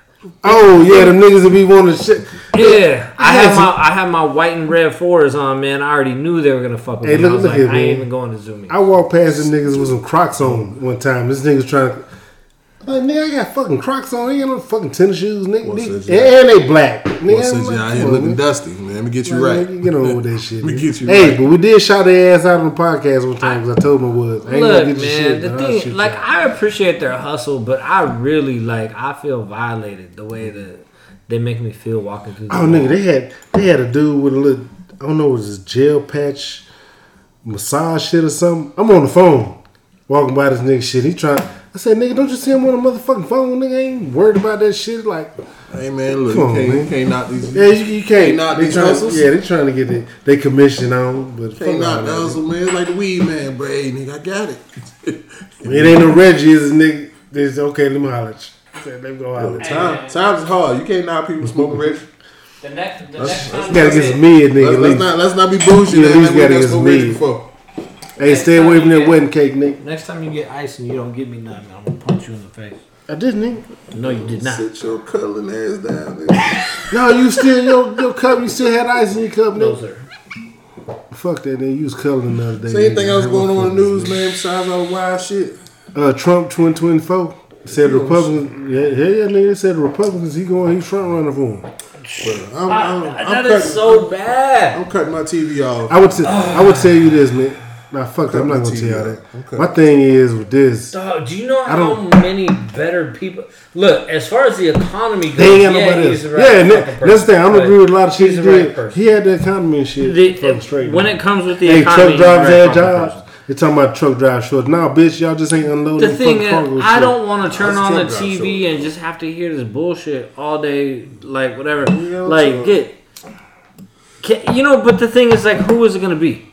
Oh yeah, them niggas that be wanting shit. Yeah, I had my I had my white and red fours on, man. I already knew they were gonna fuck with Hey, me. look- I was look like, here, I ain't man. even going to Zumiez. I walked past the niggas with some Crocs on one time. This nigga's trying to. Like, nigga, I got fucking Crocs on. I ain't got no fucking tennis shoes, nigga. Well, Nigga, said you- and they black. Nigga, Well, I'm since you out come here looking man. dusty, man, let me get you Man, right. nigga, Get on with that shit. Let me get you hey, right. but we did shout their ass out on the podcast one time because I told them I was. I ain't Look, gonna man, get your shit. the but I'll thing, like, y'all. I appreciate their hustle, but I really like, I feel violated the way that they make me feel walking through. The Oh mall. nigga, they had they had a dude with a little I don't know, was this gel patch massage shit or something. I'm on the phone walking by this nigga shit. He trying I said, nigga, don't you see him on the motherfucking phone? Nigga ain't worried about that shit. Like, Hey man, look, Come you on, can't, man. you can't knock these. yeah, you, you can't. knock they these trying, hustles. Yeah, they trying to get the, they commission on, but fuck Can't all knock the that, hustle, man. It's like the weed man, but hey, nigga, I got it. It ain't no Reggie, it's a nigga. It's okay, let me holler at you. Let me go holler at you. Time, times is hard. You can't knock people smoking rich. The next, the Let's- next let's time Gotta get some mid, nigga. Let's, let's not let's not be bougie. Yeah, at man. least We gotta got get smoked some rich weed. before. Hey, stay away from that wedding cake, nigga. next time you get ice and you don't give me nothing, I'm gonna punch you in the face. I didn't, nigga. No, you did not. Sit your cuddling ass down. Nigga. No, you still your your cup. You still had ice in your cup, No, sir. Fuck that. Then you was cuddling the other day. So anything nigga. else going on in the news, man, besides all the wild shit? Uh, Trump 2024 said the Republicans. Yeah, yeah, yeah, nigga. They said the Republicans. He going. He's front runner for him. But I'm, I'm, I'm, that cutting, is so bad. I'm cutting my TV off. I would. T- I would tell you this, man. Nah, fuck that. I'm not gonna tell you out. that. Okay. My thing is with this. Dog, do you know I how don't- many better people? Look, as far as the economy goes, They ain't yeah, nobody he's else. the right yeah, and that, person, that's the thing. I don't but agree with a lot of shit he's he the right person. He had the economy and shit. The- fucking straight. when it comes with the hey, economy, truck he's the drivers right had fucking jobs. person. They talking about truck drive shorts. Nah, bitch, y'all just ain't unloading The the thing is, I shit. don't want to turn on the TV show. and just have to hear this bullshit all day, like whatever. know, like so- get, you know. But the thing is, like, who is it gonna be?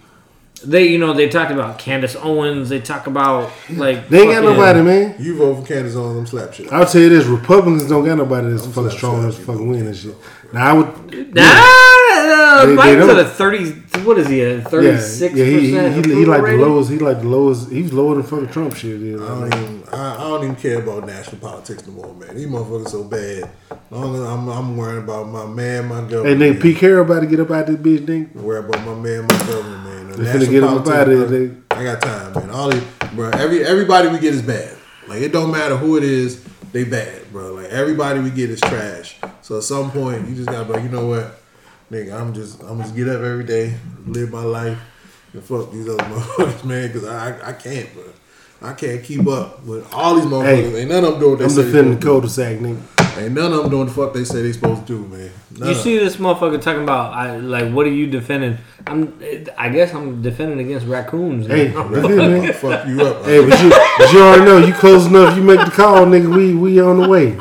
They, you know, they talked about Candace Owens. They talk about like They ain't got nobody, man. You vote for Candace on them slap shit. I'll tell you this: Republicans don't got nobody that's fucking strong enough to fucking win and shit. Now I would. Nah, uh, They- they Biden's at a thirty. What is he at? Thirty six yeah, he, he, percent. he, he like the lowest. He like the lowest. He was lower than fucking Trump shit. Is. I don't even I, I don't even care about national politics no more, man. These motherfuckers so bad. Long as I'm I'm worrying about my man, my Hey, And nigga, Pete Carroll about to get up out of this bitch, nigga. Worry about my man, my government, man. The They finna national get him up out of I got time, man. All these, bro. Every everybody we get is bad. Like it don't matter who it is, they bad, bro. Like everybody we get is trash. So at some point, you just gotta be like, you know what, nigga, I'm just I'm just get up every day, live my life, and fuck these other motherfuckers, man, because I I can't, bro. I can't keep up with all these motherfuckers. Hey, Ain't none of them doing what they I'm say they defending the cul-de-sac, nigga. Ain't none of them doing the fuck they say they supposed to do, man. None You of see this motherfucker talking about I like what are you defending? I'm I guess I'm defending against raccoons. Hey, man. you feel me? them. fuck you up. Hey, but you, but you already know you close enough. You make the call, nigga. We we on the way.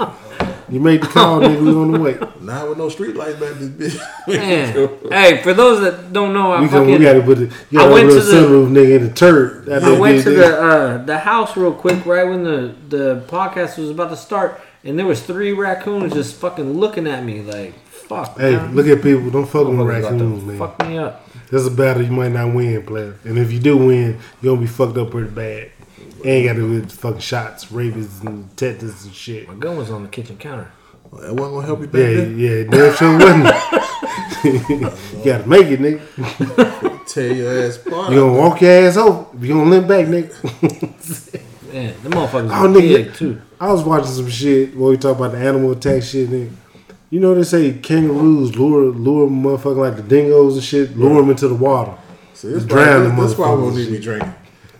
You make the call, nigga. We on the way. Not with no street lights back this bitch. Man. hey, for those that don't know, I We, can, we gotta put the you I got a went to the- sunroof, nigga, in the turd. That I went to that. the uh, the house real quick right when the the podcast was about to start, and there was three raccoons just fucking looking at me like fuck. Hey, man. look at people. Don't fuck with Motherfuckers about to raccoons, man. Fuck me up. This is a battle you might not win, player. And if you do win, you're gonna be fucked up pretty bad. Ain't got to do with fucking shots, rabies, and tetanus and shit. My gun was on the kitchen counter. That wasn't gonna help you back Yeah, then. yeah, damn sure wasn't. you gotta make it, nigga. Tear your ass apart. You gonna walk your ass over. You gonna limp back, nigga. Man, the motherfuckers Oh, were nigga. big too. I was watching some shit where we talk about the animal attack shit, nigga. You know they say kangaroos lure lure motherfucking like the dingoes and shit, lure them into the water. See, this Drown why, them this, this why we motherfuckers don't need me drinking.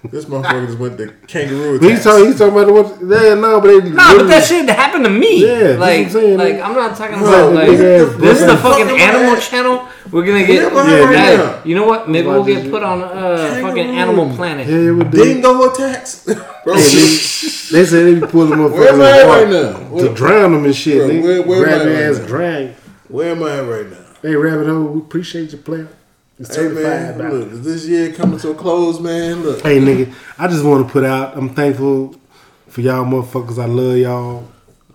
This motherfucker just went to kangaroo But he's talking, he's talking about what? Yeah, no, but they No, but that shit happened to me. Yeah, that's what like, I'm saying, like nigga. I'm not talking Bro, about like big this is the fucking- fucking animal channel. We're gonna get. Yeah, Yeah, right Hey, now. you know what? Maybe we'll get put on uh fucking Animal Planet. Yeah, we did. Dingo attacks. Bro, They say they be pulling them Where am I at right now? to drown them and shit. Bro, nigga. where- where am Grab I your right ass, now? drag. where am I at right now? Hey, Rabbit Hole, we appreciate your player. It's Hey man, back. look, is this year coming to a close, man? Look, Hey nigga, I just want to put out. I'm thankful for y'all motherfuckers. I love y'all,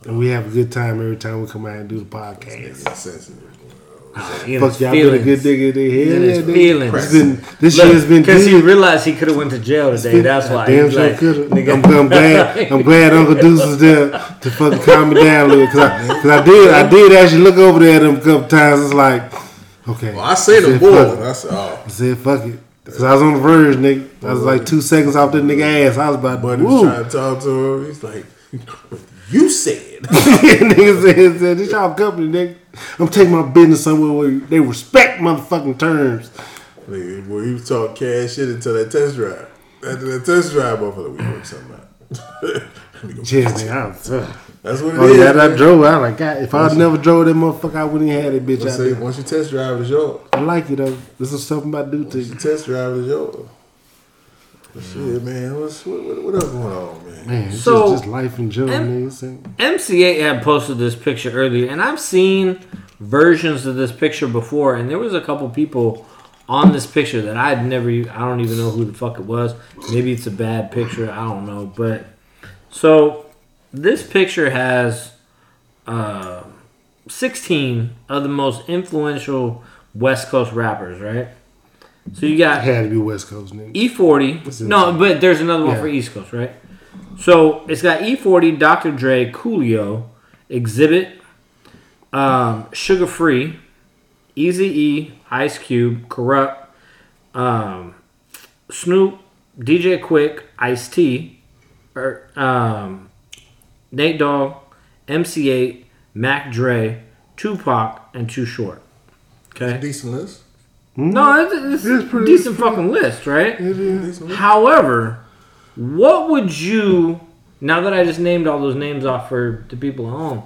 and we have a good time every time we come out and do the podcast. It's sensitive. Fuck his y'all been a good feelings. nigga. They In hell his yeah, nigga. feelings. It's been this year's been because he realized he could have went to jail today. That's why. Damn sure like, could have. I'm, I'm glad. I'm glad Uncle Deuce was there to fucking calm me down a little. Cause I, cause I did, I did actually look over there at him a couple times. It's like, okay. Well, I seen said, him boy. it. I said, oh, I said, fuck it. Cause I was on the verge, nigga. I was like two seconds off that nigga ass. I was about to buddy was trying to talk to him. He's like, you said. nigga said, said, this y'all company, nigga. I'm taking my business somewhere where they respect motherfucking terms. Nigga, was talking cash shit until that test drive. After that test drive, motherfucker, we worked something out. Let me go Yeah, get nigga, you. I was, uh, That's what it is. oh yeah, I drove. I like, God, if I never drove that motherfucker, I wouldn't even had that bitch out say there. once you test drive, it's yours. I like it though. This is something I do to Once you. you test drive, it's yours. But shit, man, what's what, what, what else going on, man? Man, it's So, just, just life in general, em- nigga. So- MC8 had posted this picture earlier, and I've seen versions of this picture before, and there was a couple people on this picture that I'd never, I don't even know who the fuck it was. Maybe it's a bad picture, I don't know. But so this picture has uh, 16 of the most influential West Coast rappers, right? So you got it Had to be West Coast, nigga. E40. No, but there's another one Yeah. for East Coast, right? So it's got E40, Dr. Dre, Coolio, Xzibit, um, Suga Free, Eazy E, Ice Cube, Kurupt, um, Snoop, DJ Quik, Ice T, or um, Nate Dogg, MC Eiht, Mac Dre, Tupac, and Too Short. Okay. Decent list. No, it's, it's, It's a pretty- decent fucking list, right? Decent list. However, what would you now that I just named all those names off for the people at home,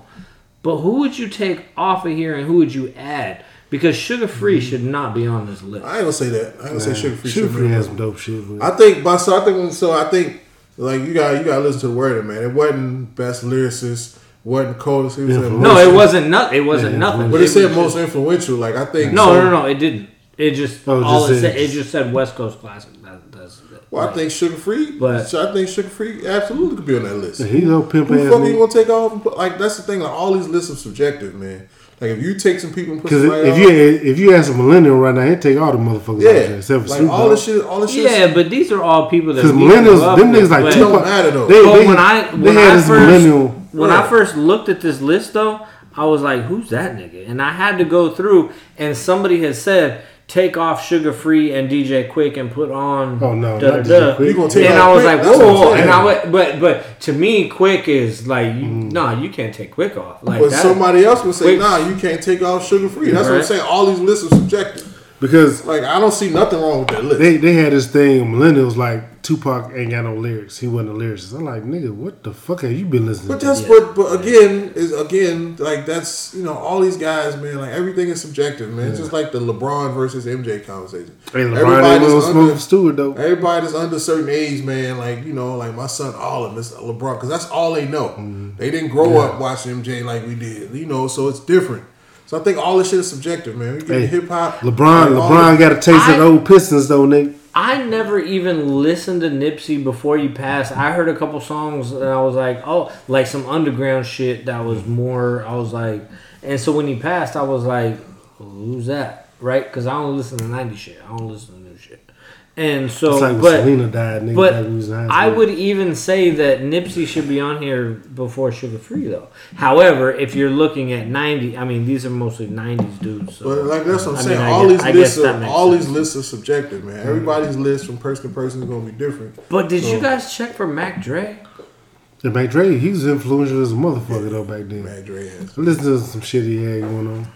but who would you take off of here and who would you add? Because Suga Free mm-hmm. should not be on this list. I ain't gonna say that. I ain't gonna say suga free. Suga Free has some dope shit. But I think, but so I think, so I think, like you got you got to listen to the word, man. It wasn't best lyricist, wasn't coldest. It was Yeah, No, it wasn't not, It wasn't Yeah, nothing. But it said most influential. Like I think. No, so- no, no, no. It didn't. It just Oh, all just it said. said- It just said West Coast classic. That, that's Well, I think suga free. But- so I think suga free absolutely could be on that list. he's a pimp Who the fuck you nigga. gonna take off? Put, like that's the thing. Like all these lists are subjective, man. Like if you take some people and put Because somebody if off, you if you ask a millennial right now, he'd take all the motherfuckers out there yeah, except for like Snoop all Dogg. this shit, all this shit. yeah, but these are all people that Because millennials, them niggas like but- It don't matter, though. They, But they, when I they when had I first millennial. when Yeah. I first looked at this list though, I was like, "Who's that nigga?" And I had to go through, and somebody had said, "Take off Suga Free and DJ Quik and put on." Oh, no, da, not da, DJ da." Quik. You gonna take and I was Quik? like, That's what I'm "Whoa!" And I went, but but to me, Quik is like, you, mm. nah, you can't take Quik off. Like But somebody else would say, Wait. "Nah, you can't take off suga free." That's what I'm saying. All these lists are subjective. Because Like I don't see nothing wrong with that list. they, they had this thing, millennials like Tupac ain't got no lyrics. He wasn't a lyricist. I'm like, nigga, what the fuck have you been listening to? But to? that's but but again is again like that's you know all these guys man like everything is subjective man. It's just like the LeBron versus MJ conversation. Hey, LeBron ain't Everybody's no under- Stewart though. Everybody that's under a certain age, man, like you know, like my son, all of them, is LeBron, because that's all they know. Mm-hmm. They didn't grow up watching MJ like we did, you know, so it's different. So I think all this shit is subjective, man. We get Hey, hip hop. LeBron, LeBron the- got a taste I- of the old Pistons though, nigga. I never even listened to Nipsey before you passed. I heard a couple songs and I was like, oh, like some underground shit that was more. I was like, and so when he passed, I was like, who's that? Right? Because I don't listen to '90s shit. I don't listen. And so, It's like but Selena died, nigga. but back when we was in high I would even say that Nipsey should be on here before Suga Free, though. However, if you're looking at '90, I mean, these are mostly '90s dudes. So. But like that's what I'm I saying. mean, all guess- these lists are all sense. these lists are subjective, man. Everybody's list from person to person is gonna be different. But did you guys check for Mac Dre? And Mac Dre, he was influential as a motherfucker though back then. Mac Dre has. I listened to some shit he had going on.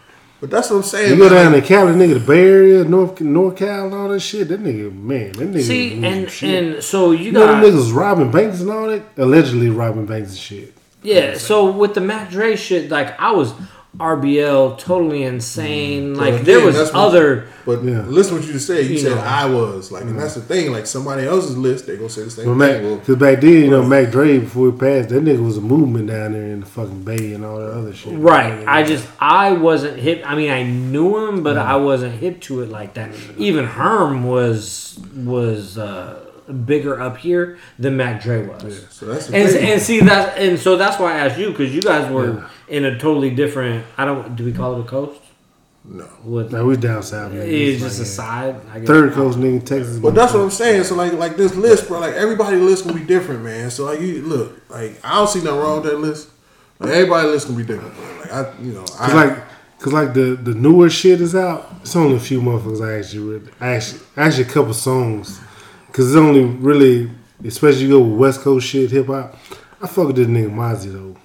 But that's what I'm saying. You go man. down to Cali, nigga, the Bay Area, North North Cal, and all that shit. That nigga, man, that nigga. See, was and shit. and so you you know them got niggas robbing banks and all that, allegedly robbing banks and shit. yeah. So with the Mac Dre shit, like I was RBL, totally insane. Mm. Like again, there was that's what- other. But Yeah. listen, what you just said. You, You said know. I was like, and mm. that's the thing. Like somebody else's list, they gonna say the same But thing. Mac, because back then, you know, Mac Dre before he passed, that nigga was a movement down there in the fucking Bay and all that other shit. Right. I just I wasn't hip. I mean, I knew him, but mm. I wasn't hip to it like that. Even Herm was was uh, bigger up here than Mac Dre was. so that's And, and see that and so that's why I asked you because you guys were in a totally different. I don't. Do we call it a coast? no. What? Now we down south. nigga. It's It's just a side. I guess. Third coast nigga, Texas. But that's what I'm saying. So like, like this list, bro. Like everybody list gonna be different, man. So like, you look, like I don't see nothing wrong with that list. Like everybody list gonna be different. Bro. Like I, you know, I Cause like, cause like the the newer shit is out. It's only a few motherfuckers I actually read. Actually, actually a couple songs. Cause it's only really, especially you go with West Coast shit, hip hop. I fuck with this nigga Mozzy though.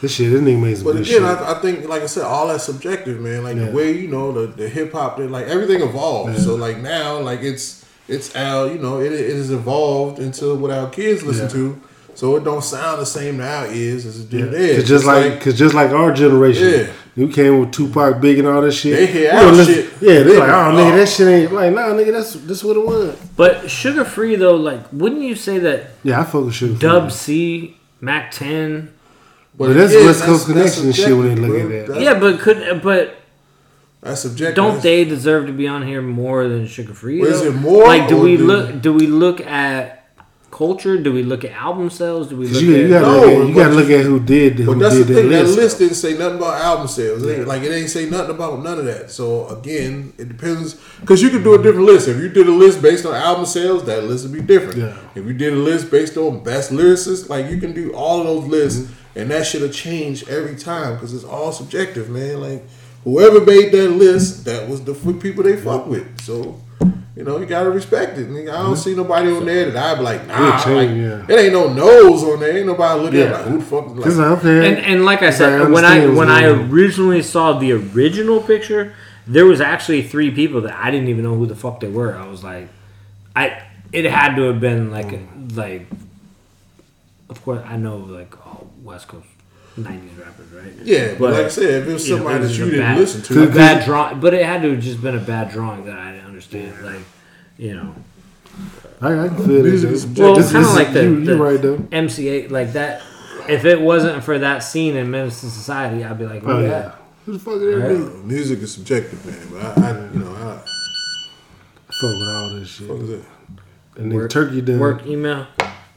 This shit, this nigga made some But good again, shit. I, I think, like I said, all that's subjective, man. Like Yeah. the way you know the, the hip hop, like everything evolves. So like now, like it's it's our, you know, it, it is evolved into what our kids listen Yeah. to. So it don't sound the same now is as it yeah. did then. Cause just like, cause just like our generation, Yeah. you came with Tupac, Big, and all that shit. They hear our listen- shit. Yeah, they They like, oh like, nigga, oh. that shit ain't like, nah, nigga, that's that's what it was. But suga free though, like, wouldn't you say that Yeah, I fuck with shit. Dub C, Mac Ten? But that's again, West Coast Connection and shit when they look bro. at that. That's- Yeah, but could but That's subjective. don't they deserve to be on here more than suga free? Well, is it more Like, do we do- look? Do we look at culture? Do we look at album sales? Do we look you, you at? gotta, No, look at, you gotta look at who did who But that's did the that thing. list. That list didn't say nothing about album sales. It ain't- Like it ain't say nothing about none of that. So again, it depends because you could do a different list. If you did a list based on album sales, that list would be different. Yeah. If you did a list based on best lyricists, like you can do all of those lists, Mm-hmm. and that should have changed every time because it's all subjective, man. Like whoever made that list, that was the people they fuck with. So. You know, you gotta respect it. Nigga, I don't see nobody on there that I'd be like, nah, Yeah, like, yeah. it ain't no nose on there. Ain't nobody looking at Yeah. like who the fuck is Cause like, like, okay, And and like I I said, when I when I originally saw the original picture, there was actually three people that I didn't even know who the fuck they were. I was like, I it had to have been like Mm. like, of course I know like all West Coast '90s rappers, right? yeah, but, like I said, if it was you know, somebody it was that you a didn't bad- listen a to, bad drawing, but it had to have just been a bad drawing that I didn't understand. Like, you know, I, I can feel Music it. is. Well, This- kinda like the- you, the- you're right though. MC Eiht like that. If it wasn't for that scene in Menace II Society, I'd be like, Oh oh, yeah. Who the fuck is that? Right. music is subjective, man. But I, I you know, I, Fuck with all this shit. what is it? And Work- turkey done. work email.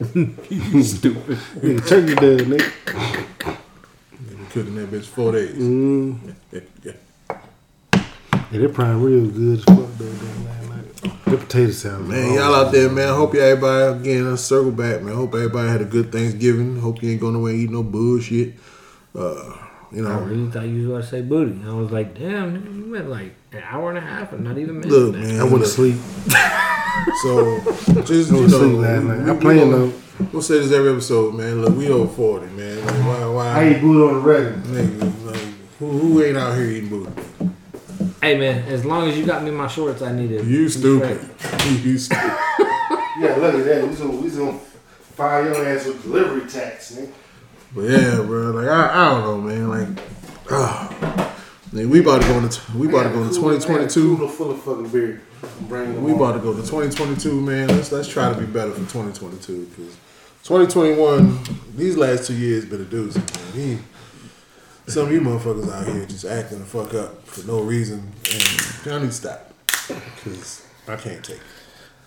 Stupid. Nigga turkey done, nigga. Been cooking that bitch four days. Mm. yeah. Yeah, they probably real good as fuck though. That last. The potato salad. Man, y'all out there, man. Hope you everybody again. Let's circle back, man. Hope everybody had a good Thanksgiving. Hope you ain't going away and eat no bullshit. Uh, you I know, really thought you was gonna say booty. I was like, damn, nigga, you went like an hour and a half and not even mentioned look, that. man. I went to sleep. So just I you went to know, sleep last night. we- I'm playing though. We'll say this every episode, man. Look, we over forty, man. Like, why? Why? I ain't booed on the regular. nigga, like, who, who ain't out here eating booty? Hey man, as long as you got me my shorts, I need it. You stupid. You stupid. Yeah, look at that. We gonna we gonna fire your ass with delivery tax, nigga. But yeah, bro. Like I, I don't know, man. Like, ah, man, we about to go into we about to go into twenty twenty two. Cooler full of fucking beer. I'm bringing them We on. about to go to 2022, man. Let's let's try to be better for 2022 because 2021, these last two years been a doozy. Man. He, some of you motherfuckers out here just acting the fuck up for no reason, and y'all need to stop because I can't take it.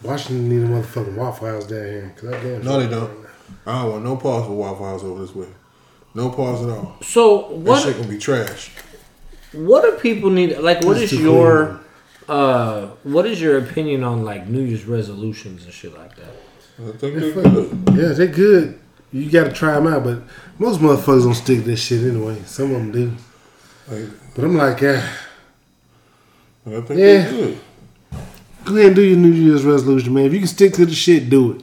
Washington need a motherfucking Waffle House down here. Cause I damn No, they don't. I don't want no pause for Waffle House over this way. No pause at all. So That what? shit gonna be trash. What do people need? Like, what It's is too your, uh, what is your opinion on like New Year's resolutions and shit like that? I think They they're good. Yeah, they're good. You gotta try them out, but most motherfuckers don't stick to that shit anyway. Some of them do. Like, But I'm like, yeah, I think Yeah. good. go ahead and do your New Year's resolution, man. If you can stick to the shit, do it.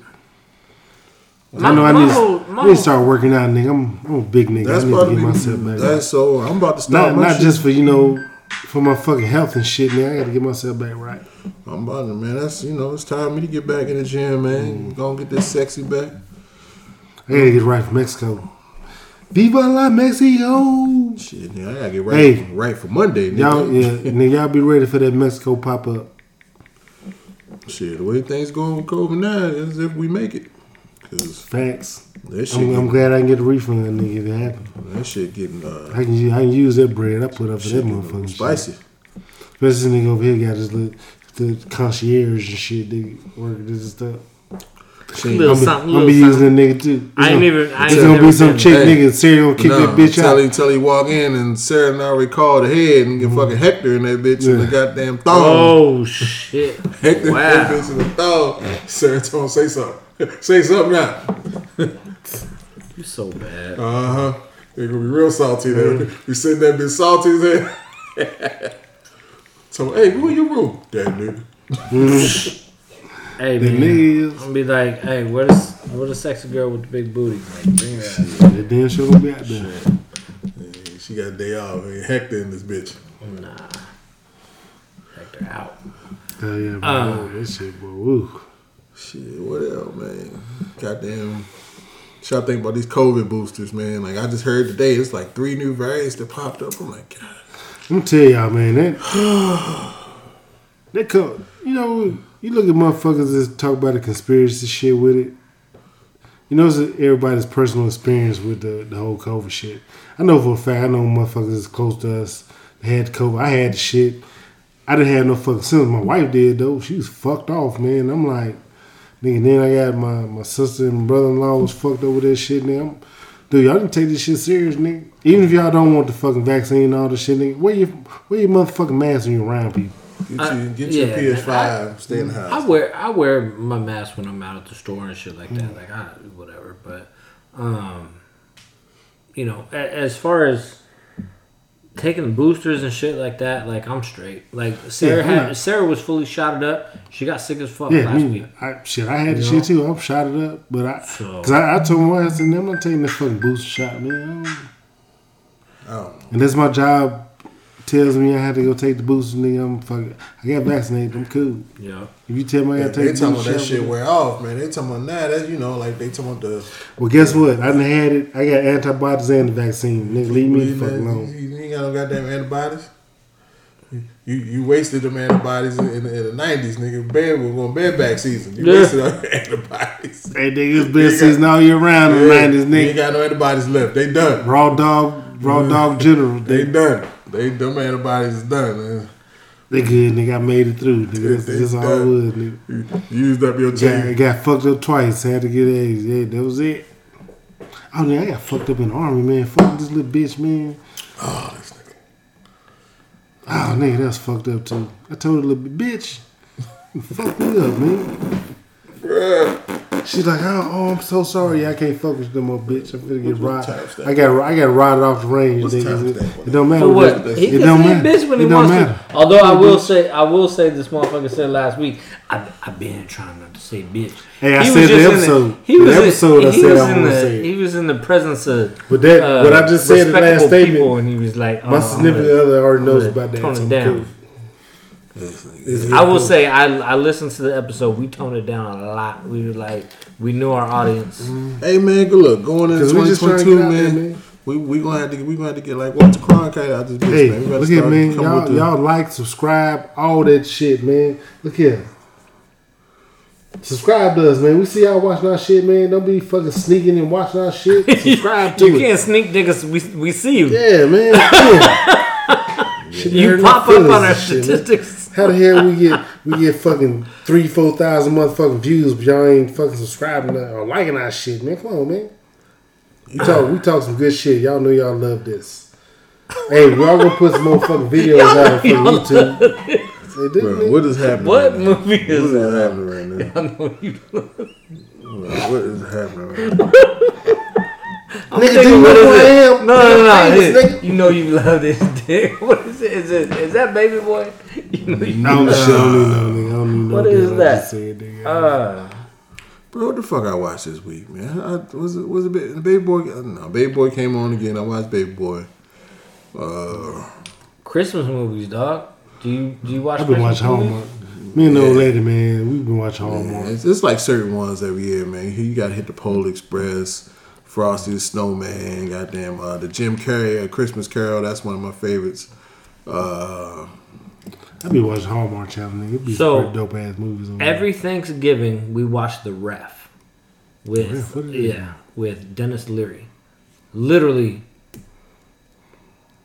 I My- know I need, whole- to, my I need to start working out, nigga. I'm, I'm a big nigga. That's I need to to get be. myself back. That's so. I'm about to start. not my not shit. just for you know, for my fucking health and shit, man. I gotta get myself back right. I'm about to, man. That's you know, it's time for me to get back in the gym, man. Mm. Gonna get this sexy back. I gotta get right for Mexico. Viva la Mexico! Shit, yeah, I gotta get right, Hey. right for Monday. Nigga. Y'all, yeah, nigga, y'all be ready for that Mexico pop up. Shit, the way things going with COVID now is if we make it, cause Facts. that shit, I'm, I'm glad I can get a refund, nigga, if it happens. that shit getting uh, I can, I can use that bread I put up for that getting motherfucker. spicy. Especially this nigga over here got his little the concierge and shit. They working this stuff. Shit, Little I'm be, something, I'm be using that nigga too. I ain't gonna- even. I ain't It's gonna be some chick Hey. nigga. Sarah gonna kick no, that bitch tell out. He, tell he walk in and Sarah and I recall the head and get fucking Hector in that bitch in the goddamn thong. Oh shit! Hector in that bitch in the thong. Sarah told him say something. say something now. You so bad. Uh huh. They're gonna be real salty there. We sitting that bitch salty as hell. so, hey, go in your room, that nigga. Hey The man, niggas. I'm gonna be like, hey, where's where's the sexy girl with the big booty? Like, bring her ass. That damn sure gonna be out there. Hey, She got a day off. Hey, Hector in this bitch. Nah, Hector out. Hell yeah, bro. Uh. that shit, boy. Woo. Shit, what else, man? Goddamn. Should I think about these COVID boosters, man? Like I just heard today, it's like three new variants that popped up. I'm like, God. Let me tell y'all, man. That that come. You know, you look at motherfuckers that talk about the conspiracy shit with it. You know, it's everybody's personal experience with the, the whole COVID shit. I know for a fact, I know motherfuckers that's close to us had COVID. I had the shit. I didn't have no fucking symptoms. My wife did though. She was fucked off, man. I'm like, nigga. Then I got my my sister and brother in law was fucked over that shit. Now, dude, y'all didn't take this shit serious, nigga. Even if y'all don't want the fucking vaccine and all this shit, nigga, wear your wear your motherfucking mask when you around people. Get, I- you, get yeah, your man, PS5, stay in the I wear I wear my mask when I'm out at the store and shit like that. Like I whatever, but um, you know, as far as taking boosters and shit like that, like I'm straight. Like Sarah Yeah, had Sarah was fully shotted up. She got sick as fuck Yeah, last me, week. I, shit, I had the shit too. I'm shot it up, but I, So- cause I, I told my wife, I said, I'm not taking this fucking booster shot, man. Oh, And that's my job. Tells me I have to go take the booster, nigga. I'm fucking. I got vaccinated. I'm cool. Yeah. If you tell me I gotta they take the talking about booster that shot, shit wear off, man. They talking about that. That's you know, like they talking about the. well, guess what? I done had it. I got antibiotics and the vaccine. Nigga, leave me the fuck alone. you ain't got no goddamn antibodies. You you wasted them antibodies in, in, the nineties, nigga. Bed was going bareback season. You Yeah. wasted our antibodies. Hey, nigga, it's You been got- season all year round in the Yeah, 90s, you ain't got no antibodies left. They done. Raw dog, raw dog general. They They, done. They them antibodies is done. Man. they good, nigga. I made it through, nigga. That's, all was, nigga. You used up your Got, team. got fucked up twice. Had to get AIDS. Yeah, that was it. Oh, nigga, I got fucked up in the army, man. Fuck this little bitch, man. Oh, this nigga. Oh, nigga, that's fucked up too. I told the little bitch, you fucked me up, man. She's like, oh, oh, I'm so sorry. I can't focus with you no more, bitch. I'm finna get What's- what's ride. time? I got, I got rotted off the range, What's time It, stamp? it don't matter. For what? He it can don't say matter. bitch when It he don't wants matter. to. Although I will say, I will say, this motherfucker said last week, I, I've been trying not to say bitch. Hey, I He said was the just in episode. he The was in- episode I said I in wanna say. He was in the presence of. But that, uh, what I just said in the last statement, people, and he was like, my oh, significant I'm other already knows about that. tone it down. Cool. It's I will cool. say I I listened to the episode. We toned it down a lot. We were like we knew our audience. Mm-hmm. Hey man, good look going into 'Cause we just trying to 2022, get there, man. man. We we gonna have to we gonna have to get like Walter Cronkite out this bitch, Hey, man. Look here, start man. Y'all, with the- y'all like, subscribe, all that shit, man. Look here. Subscribe to us, man. We see y'all watching our shit, man. Don't be fucking sneaking and watching our shit. Subscribe to you it. can't sneak niggas. We we see you. Yeah, man. Yeah. You pop up on our and shit, statistics. How the hell we get we get fucking three, four thousand motherfucking views, but y'all ain't fucking subscribing or liking our shit, man? Come on, man. We talk we talk some good shit. Y'all know y'all love this. Hey, we all gonna put some more fucking videos out for YouTube. They do, Bro, what is happening? What right movie What is is that? happening right now? I know you. Bro, What is happening right now? Nigga, Nigga, do you know what who I am? No, no, no. Famous, It- you know you love this dick. What is it? Is it is that baby boy? You know you I don't know. shit, I don't even know, nigga. I don't even know What the is hell I that? just said. Uh, Bro, what the fuck I watched this week, man? I, was it was it Ba- Baby Boy? No, Baby Boy came on again. I watched Baby Boy. Uh, Christmas movies, dog. Do you do you watch? I've been Christmas watching movies? Hallmark. Me and the old lady, man, we've been watching Hallmark. it's, it's like certain ones every year, man. You got to hit the Polar Express, Frosty the Snowman, goddamn, uh, the Jim Carrey uh, Christmas Carol. That's one of my favorites. Uh, I be watching Hallmark Channel, nigga. It be So, dope ass movies on there. Every Thanksgiving, we watch The Ref with Ref? What is it? yeah with Denis Leary. Literally,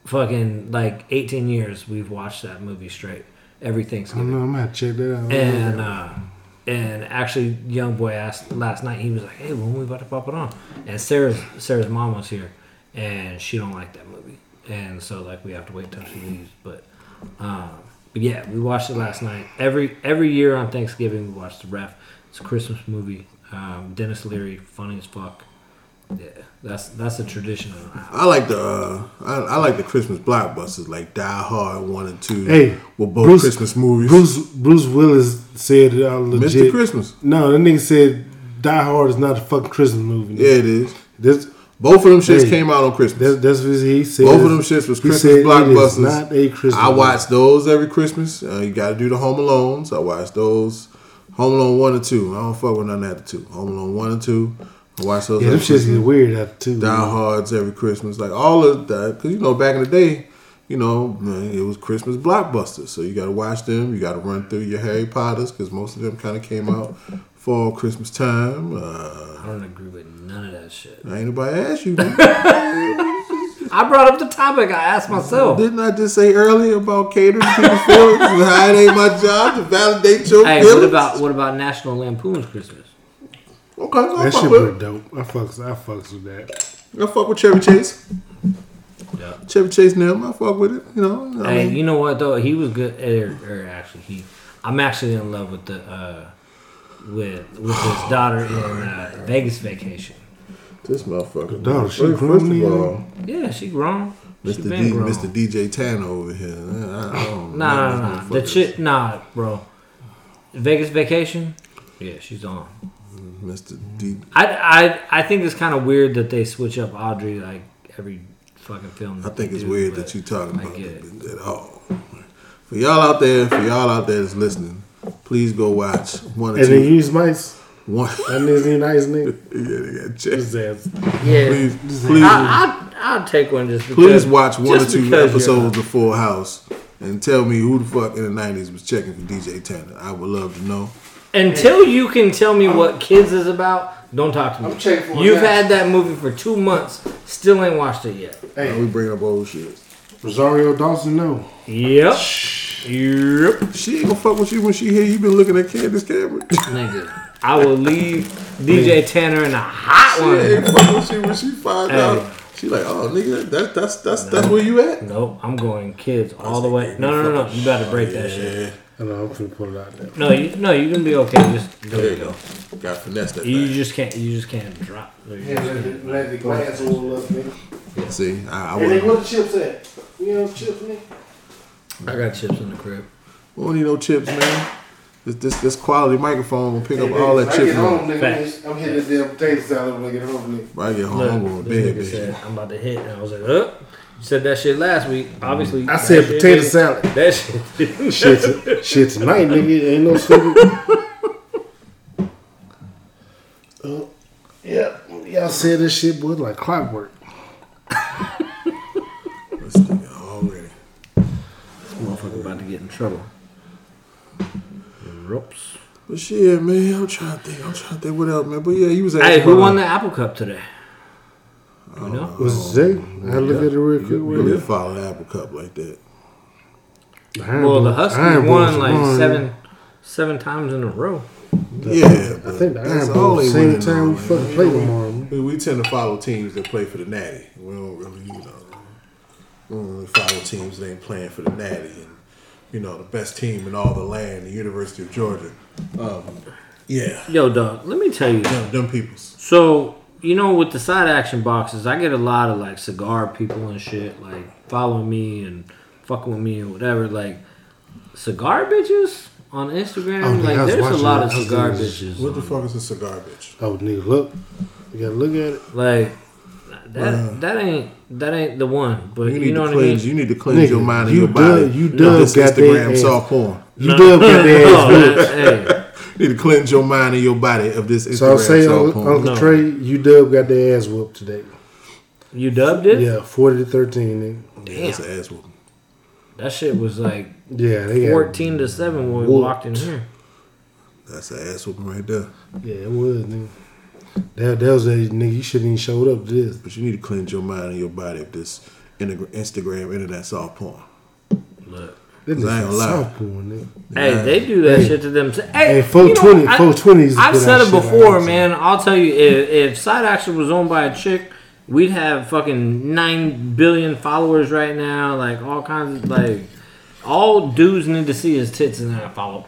fucking like eighteen years we've watched that movie straight every I don't Thanksgiving. know. I'm gonna have to check that out. And uh, and actually, young boy asked last night. He was like, "Hey, when we about to pop it on?" And Sarah's Sarah's mom was here, and she don't like that movie, and so like we have to wait till she leaves. But um, but yeah, we watched it last night. Every every year on Thanksgiving, we watch the Ref. It's a Christmas movie. Um, Denis Leary, funny as fuck. Yeah, that's that's a tradition. in our house. I like the uh, I, I like the Christmas blockbusters like Die Hard one and two. Hey, were both Bruce- Christmas movies. Bruce Bruce Willis said it all legit. Mr. Christmas. No, that nigga said Die Hard is not a fucking Christmas movie. Yeah, it is. That's Both of them shits Hey, came out on Christmas. that's, that's what he said. Both of them shits was He Christmas said it is blockbusters. not a Christmas. I watch those every Christmas. Uh, you got to do the Home Alones. I watch those. Home Alone one and two. I don't fuck with none of the two. Home Alone one and two. I watch those. Yeah, them every shits Christmas. get weird after too. Die. Hards every Christmas. Like all of that, because you know back in the day, you know man, it was Christmas blockbusters. So you got to watch them. You got to run through your Harry Potters because most of them kind of came out fall Christmas time. Uh, I don't agree with none of that shit. ain't nobody asked you. I brought up the topic. I asked myself. Didn't I just say earlier about catering to people's feelings and how it ain't my job to validate your Hey, feelings? what about what about National Lampoon's Christmas? Okay, I That fuck shit with dope. I fucks. I fucks with that. I fuck with Chevy Chase. Yeah. Chevy Chase and them. I fuck with it. You know. I Hey, mean, you know what though? He was good. Or, or actually, he. I'm actually in love with the uh, with with his daughter in uh, Vegas Vacation. this motherfucker. daughter, she First, grown first of all, Yeah, she grown. Mr. been D, grown. Mr. DJ Tanner over here. I, I don't Nah, nah, nah. The motherfucker. chick, nah, bro. Vegas vacation. Yeah, she's on. Mr. D. I, I, I think it's kind of weird that they switch up Audrey like every fucking film. I think it's do, weird that you talking I about it it. at all. For y'all out there, for y'all out there that's listening, please go watch one or And then two. use mice. One, That nigga's a nice nigga. yeah, they got checks. Yeah, Please, please, I, I, I'll take one just because. please watch one or two episodes of Full House and tell me who the fuck in the nineties was checking for DJ Tanner. I would love to know. Until you can tell me what kids is about, don't talk to me. I'm checking for You've had that movie for two months, still ain't watched it yet. Hey, we bring up old shit. Rosario Dawson, no. Yep. Yep. She ain't gonna fuck with you when she hear you been looking at Candace Cameron. Nigga. I will leave DJ Tanner in a hot She one. ain't fuck with you when she find Hey. out. She like, oh nigga, that, that's that's that's where you at. Nope, I'm going kids all the way. No, no, no, no. You better break that shit. Yeah, I know, I'm finna pull it out there. No, you, no, you can be okay. Just go. there you go. Got finesse that You thing. just can't. You just can't drop. You just can't. let the glass all up, nigga. See, I, I Hey, nigga, wouldn't. where the chips at? You know chips, nigga? I got chips in the crib. We don't need no chips, man. This this this quality microphone will pick up all that I chip. get home, noise. nigga. I'm hitting the damn potato salad when I get home, nigga. When I get home, Look, I'm going to this bed, nigga baby. said I'm about to hit, and I was like, "Uh." You said that shit last week. Obviously, I said potato didn't- salad. That shit. shit, shit tonight, nigga. Ain't no sleeping. Oh, uh, yeah, y'all said this shit, boy, like clockwork. This nigga already. This motherfucker about to get in trouble. Ropes. But shit, man, I'm trying to think. I'm trying to think what else, man. But yeah, you was asking Hey, who won the Apple Cup today? You know? Was it Zay? I had to look at it real quick. You real follow the Apple Cup like that. Iron Well, the Huskies Iron Boys won like won. seven, seven times in a row. Yeah, I think the that's Iron all Boys same time we fucking play tomorrow. We, we tend to follow teams that play for the Natty. We don't really, you know, we don't really follow teams that ain't playing for the Natty. And you know, the best team in all the land, the University of Georgia. Um, yeah, Yo, dog, let me tell you. them, them peoples. So, you know, with the side action boxes, I get a lot of like cigar people and shit, like following me and fucking with me and whatever. Like, cigar bitches on Instagram, Oh, like, was there's a lot of cigar doing- bitches. What the fuck is a cigar bitch? Oh, nigga, look. You gotta look at it. Like, that that ain't that ain't the one. But You you, need know to what I mean? cleanse. You need to cleanse Nigga, your mind and you your body. done- you of done this got that Instagram soft porn. You done got their ass No, whooped. man, hey, You need to cleanse your mind and your body of this Instagram So I'll Instagram say, soft Uncle. Uh, Uncle No. Trey, you dub got their ass whooped today. you dubbed it. Yeah, 40 to 13, nigga. Yeah, that's an ass whooping. That shit was like Yeah, they fourteen to seven when we Whooped. walked in here. That's an ass whooping right there. Yeah, it was, nigga. That, that was a nigga. You shouldn't even showed up to this. But you need to cleanse your mind and your body of this integ- Instagram internet soft porn. Look. This I ain't is gonna lie. soft. Hey, they do that Hey. shit to them. Hey, Hey, you know, 420, I- 420 is I've said it before, I man. I'll tell you, if, if Side Action was owned by a chick, we'd have fucking nine billion followers right now. Like all kinds of like, all dudes need to see his tits and then follow.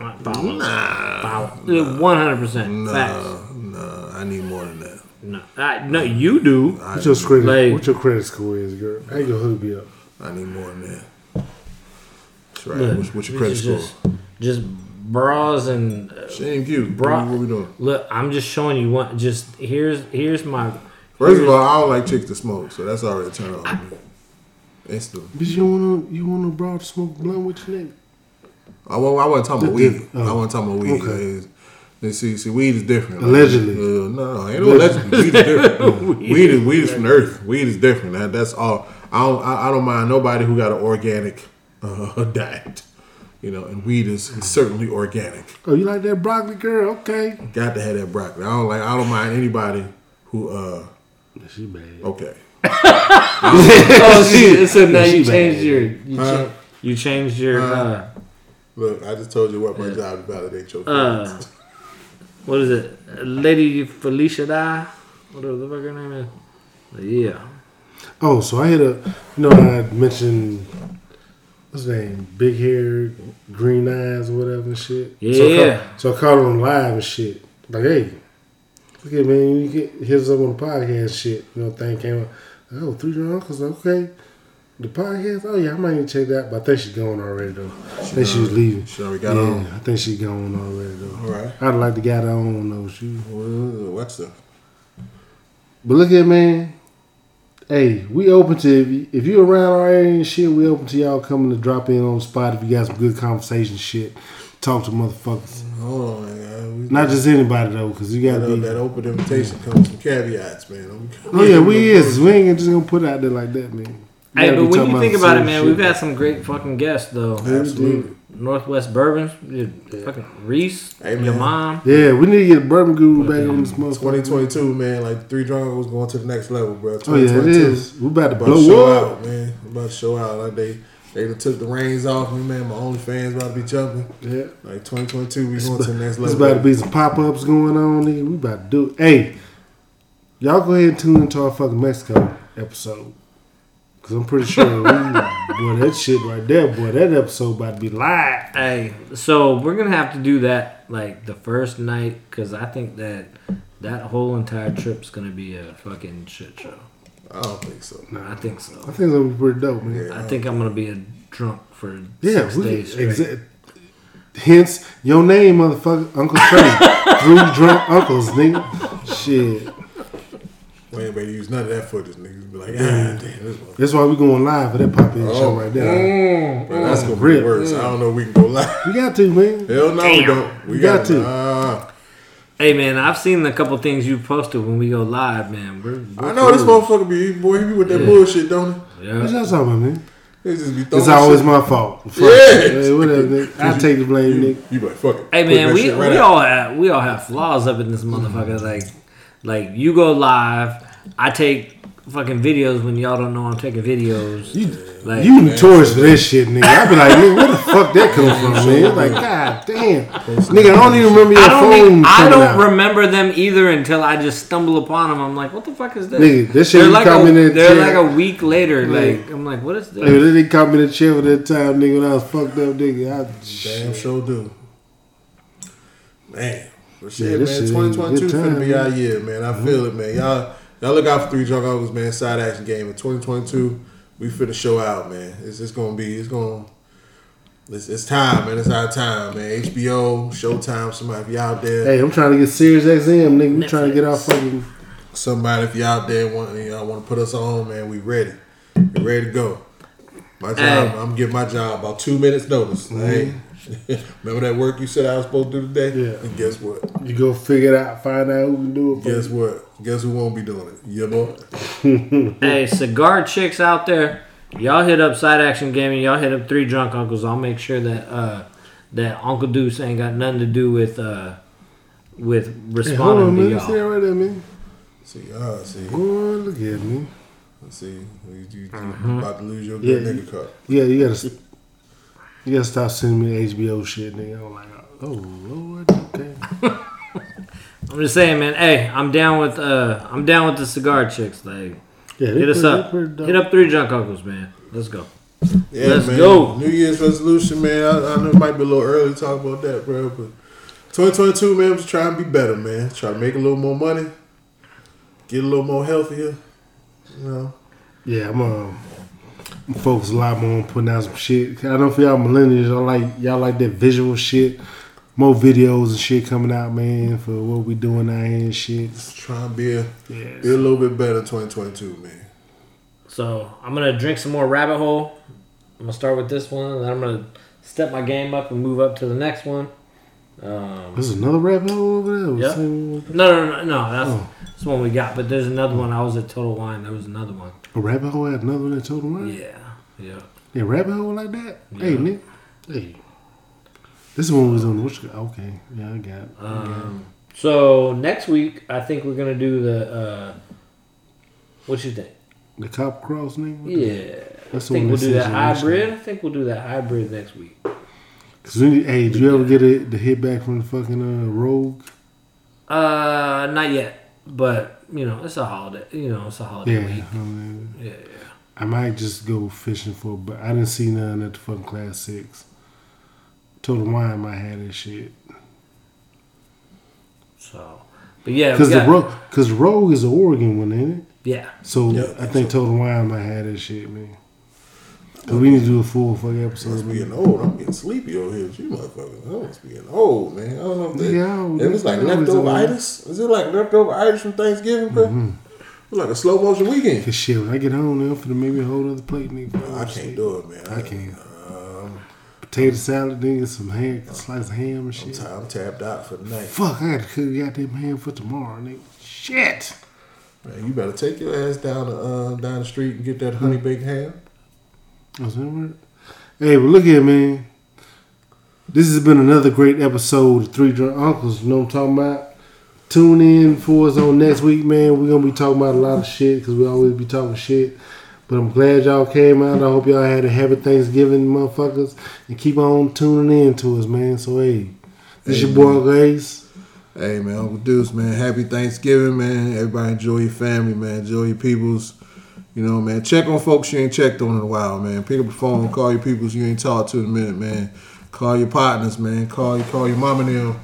Not follow. Nah, Follow. One hundred percent facts. nah, nah. I need more than that. No, I, no, you do. What's your credit? Like- what your credit score is, girl? How you gonna hook me up? I need more than that. That's right. Look, what's, what's your credit score? Just, just bras and uh, Shame you. Bro- What, what we doing? look. I'm just showing you one. Just here's here's my. First of all, I don't like chicks to smoke, so that's already turned off. on me. Instantly. Bitch, you wanna you wanna bro to smoke blunt with your nigga? I, want I wasn't talking about weed. oh, I wasn't talking about weed. okay. It's- it's- see, see, weed is different. Allegedly. Uh, no, ain't no allegedly. Weed is different. weed is weed is from the earth. Weed is different. That, that's all. I don't. I, I don't mind nobody who got an organic uh, diet. You know, and weed is certainly organic. Oh, you like that broccoli, girl? Okay. Got to have that broccoli. I don't like. I don't mind anybody who. uh She bad. Okay. oh, shit. so now she you bad. changed your you, Huh? cha- you changed your uh, Look, I just told you what my job to validate your uh what is it, Lady Felicia Da? Whatever the fuck her name is. But yeah, Oh, so I had a, you know, I mentioned what's his name, big hair, green eyes, or whatever and shit. Yeah, So I, yeah. called, so I called him live and shit. Like, hey, look at man, you get hit us up on the podcast, and shit. You know, thing came up. Oh, three drunk uncles. Okay. The podcast. Oh yeah, I might even check that. But I think she's going already though. I think she was leaving. She already got yeah, on. I think she's going already though. All right. I'd like to get her on those shoes. Well, What's up? But look at man. Hey, we open to if you, if you around our area and shit, we open to y'all coming to drop in on the spot if you got some good conversation shit. Talk to motherfuckers. Hold on, man. Not just anybody though, cause you gotta be. that open invitation comes with some caveats, man. Oh yeah, we is. We ain't just gonna put it out there like that, man. Hey, but when you think about it, man, shit. we've had some great fucking guests though. Absolutely. Northwest Bourbons, dude, fucking Reese, Hey, your mom. Yeah, we need to get a bourbon guru back on this motherfucker. 2022, man. Like three drunk was going to the next level, bro. Oh yeah, it 2022. We about to About to show up. out, man. We about to show out. Like they, they done took the reins off me, man. My OnlyFans about to be jumping. Yeah. Like 2022, we going to the next level. There's about to be some pop ups going on, nigga. We about to do it. Hey, y'all go ahead and tune into our fucking Mexico episode. Cause I'm pretty sure we, boy, that shit right there, boy, that episode about to be live. Hey, so we're gonna have to do that like the first night because I think that that whole entire trip's gonna be a fucking shit show. I don't think so. No, I think so. I think it's gonna be pretty dope, man. Yeah. I think I'm gonna be a drunk for Yeah, six we, days straight. exa- Hence your name, motherfucker, Uncle Trey. Three drunk uncles, nigga. Shit. We ain't ready to use none of that footage, niggas. Be like, ah, damn, this one. That's why we going live for that pop in show right there. Mm. Bro, that's gonna be Rip. worse. I don't know if we can go live. We got to, man. Hell no, we don't. We You got got, to. to. Nah. Hey man, I've seen a couple things you posted when we go live, man. We're, we're I know this cool. motherfucker be boy. He be with that bullshit, don't he? Yeah. What y'all talking about, man? Just be It's always shit. my fault. Fuck. Yeah. Hey, whatever, nigga. I take the blame, You, nigga. you be like, fuck it. Hey man, we, right we out. all have we all have flaws up in this motherfucker. Like like you go live, I take fucking videos when y'all don't know I'm taking videos. You, like you notorious for this shit, nigga. I be like, nigga, where the fuck that come from, man? Like, god damn, nigga, I don't even remember your I don't phone think, I don't out. remember them either until I just stumble upon them. I'm like, what the fuck is this? Nigga, this shit they're like caught a, me in that they're chair. like a week later. Yeah. Like I'm like, what is this? Hey, then they caught me in the chair at that time, nigga, when I was fucked up, nigga. I, Damn sure do. Man. But shit, Yeah, man, shit 2022 good finna time, be man. our year, man. I mm-hmm. feel it, man. Y'all y'all look out for Three Drunk Uncles, man. Side action game in 2022. We finna show out, man. It's it's gonna be it's gonna it's, it's time, man. It's our time, man. HBO, Showtime, somebody if you out there. hey, I'm trying to get Sirius XM, nigga. We trying to get our Netflix. fucking. Somebody if you out there want y'all want to put us on, man, we ready. We ready to go. My job, Hey. I'm getting my job about two minutes notice. Mm-hmm. Hey, remember that work you said I was supposed to do today? Yeah. And guess what? You go figure it out, find out who can do it. for Guess you. what? Guess who won't be doing it? Yeah, boy. Hey, cigar chicks out there, y'all hit up Side Action Gaming. Y'all hit up Three Drunk Uncles. I'll make sure that uh, that Uncle Deuce ain't got nothing to do with uh, with Hey, hold on, responding man. to y'all. that right there, man. See, ah, see, Boy, look at me. see, you, you, you Mm-hmm. about to lose your good Yeah. nigga card. Yeah, you gotta, you gotta stop sending me HBO shit, nigga. I'm like, oh lord, okay. I'm just saying, man. Hey, I'm down with uh, I'm down with the cigar chicks. Like, Yeah, hit us pretty- up. pretty. Hit up Three Drunk Uncles, man. Let's go. Yeah, Let's man. go. New Year's resolution, man. I, I know it might be a little early to talk about that, bro, but 2022, man, I'm just trying to be better, man. Try to make a little more money, get a little more healthier. You know, Yeah, I'm um, I'm a lot more on putting out some shit. I know for y'all millennials, y'all like y'all like that visual shit. More videos and shit coming out, man, for what we doing out here and shit. just trying to be a, Yes. be a little bit better 2022, man. So I'm gonna drink some more Rabbit Hole. I'm gonna start with this one, and then I'm gonna step my game up and move up to the next one. Um, There's another rabbit hole over there. Yep. No, no, no, no. That's, Oh. that's the one we got. But there's another one. I was at Total Wine. There was another one. A rabbit hole had another one that told him? Yeah, yeah. Yeah, rabbit hole like that? Hey, Nick. Hey. This is one we was on the which okay. Yeah, I got it. I got it. Um, so next week, I think we're gonna do the. Uh, what you think? The cop cross nigga? Yeah, That's I think we'll do that hybrid. I think we'll do that hybrid next week. Cause we need, hey, did you ever get it, the hit back from the fucking uh, rogue? Uh, not yet, but you know, it's a holiday. You know, it's a holiday Yeah. week. I, mean, Yeah, I might just go fishing for, but I didn't see none at the fucking class six. Total Wine might have that shit. So, but yeah, Cause the rogue, cause rogue is an Oregon one, ain't it? Yeah. So Yeah, I think Total Wine might have that shit, man. Cause we need to do a full fucking episode. be man. getting old. I'm getting sleepy over here. You motherfuckers. I must be getting old, man. I don't know if, they, Yeah, if it's like that's always leftover itis. Is it like leftover itis from Thanksgiving, bro? Mm-hmm. Like a slow motion weekend. Cause shit, when I get home, I'm finna make me a whole other plate, nigga. I can't do it, man. I can't. Um, Potato salad, nigga, some ham, slice of ham and I'm, shit. t- I'm tapped out for the night. Fuck, I gotta cook goddamn ham for tomorrow, nigga. Shit. Man, you better take your ass down the uh, down the street and get that honey baked ham. What's that word? Hey, but look here, man. This has been another great episode of Three Drunk Uncles. You know what I'm talking about? Tune in for us on next week, man. We're gonna be talking about a lot of shit because we always be talking shit. But I'm glad y'all came out. I hope y'all had a happy Thanksgiving, motherfuckers, and keep on tuning in to us, man. So hey, this your boy Uncle Ace. Hey man, Uncle Deuce, man. Happy Thanksgiving, man. Everybody enjoy your family, man. Enjoy your peoples. You know, man. Check on folks you ain't checked on in a while, man. Pick up the phone, call your peoples you ain't talked to in a minute, man. Call your partners, man. Call you, call your mama and them.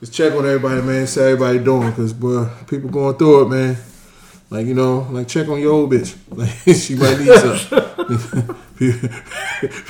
Just check on everybody, man. See how everybody doing, cause boy, people going through it, man. Like you know, like check on your old bitch. Like she might need something. people,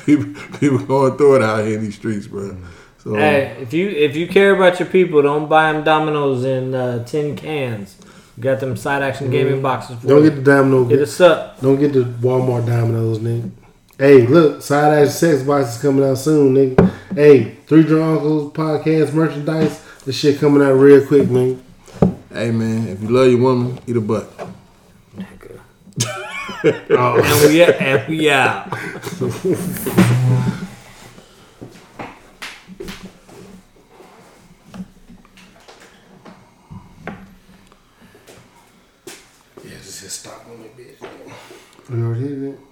people, people going through it out here in these streets, bro. So Hey, if you if you care about your people, don't buy them Dominoes in uh, tin cans. We got them side action gaming mm-hmm. boxes for Don't you. get the domino. Get us up. Don't get the Walmart Dominoes, nigga. Hey, look, side action sex boxes coming out soon, nigga. Hey, Three Drunk Uncles podcast merchandise. This shit coming out real quick, man. Hey man, if you love your woman, eat a butt. Oh. And we and we out. Floride.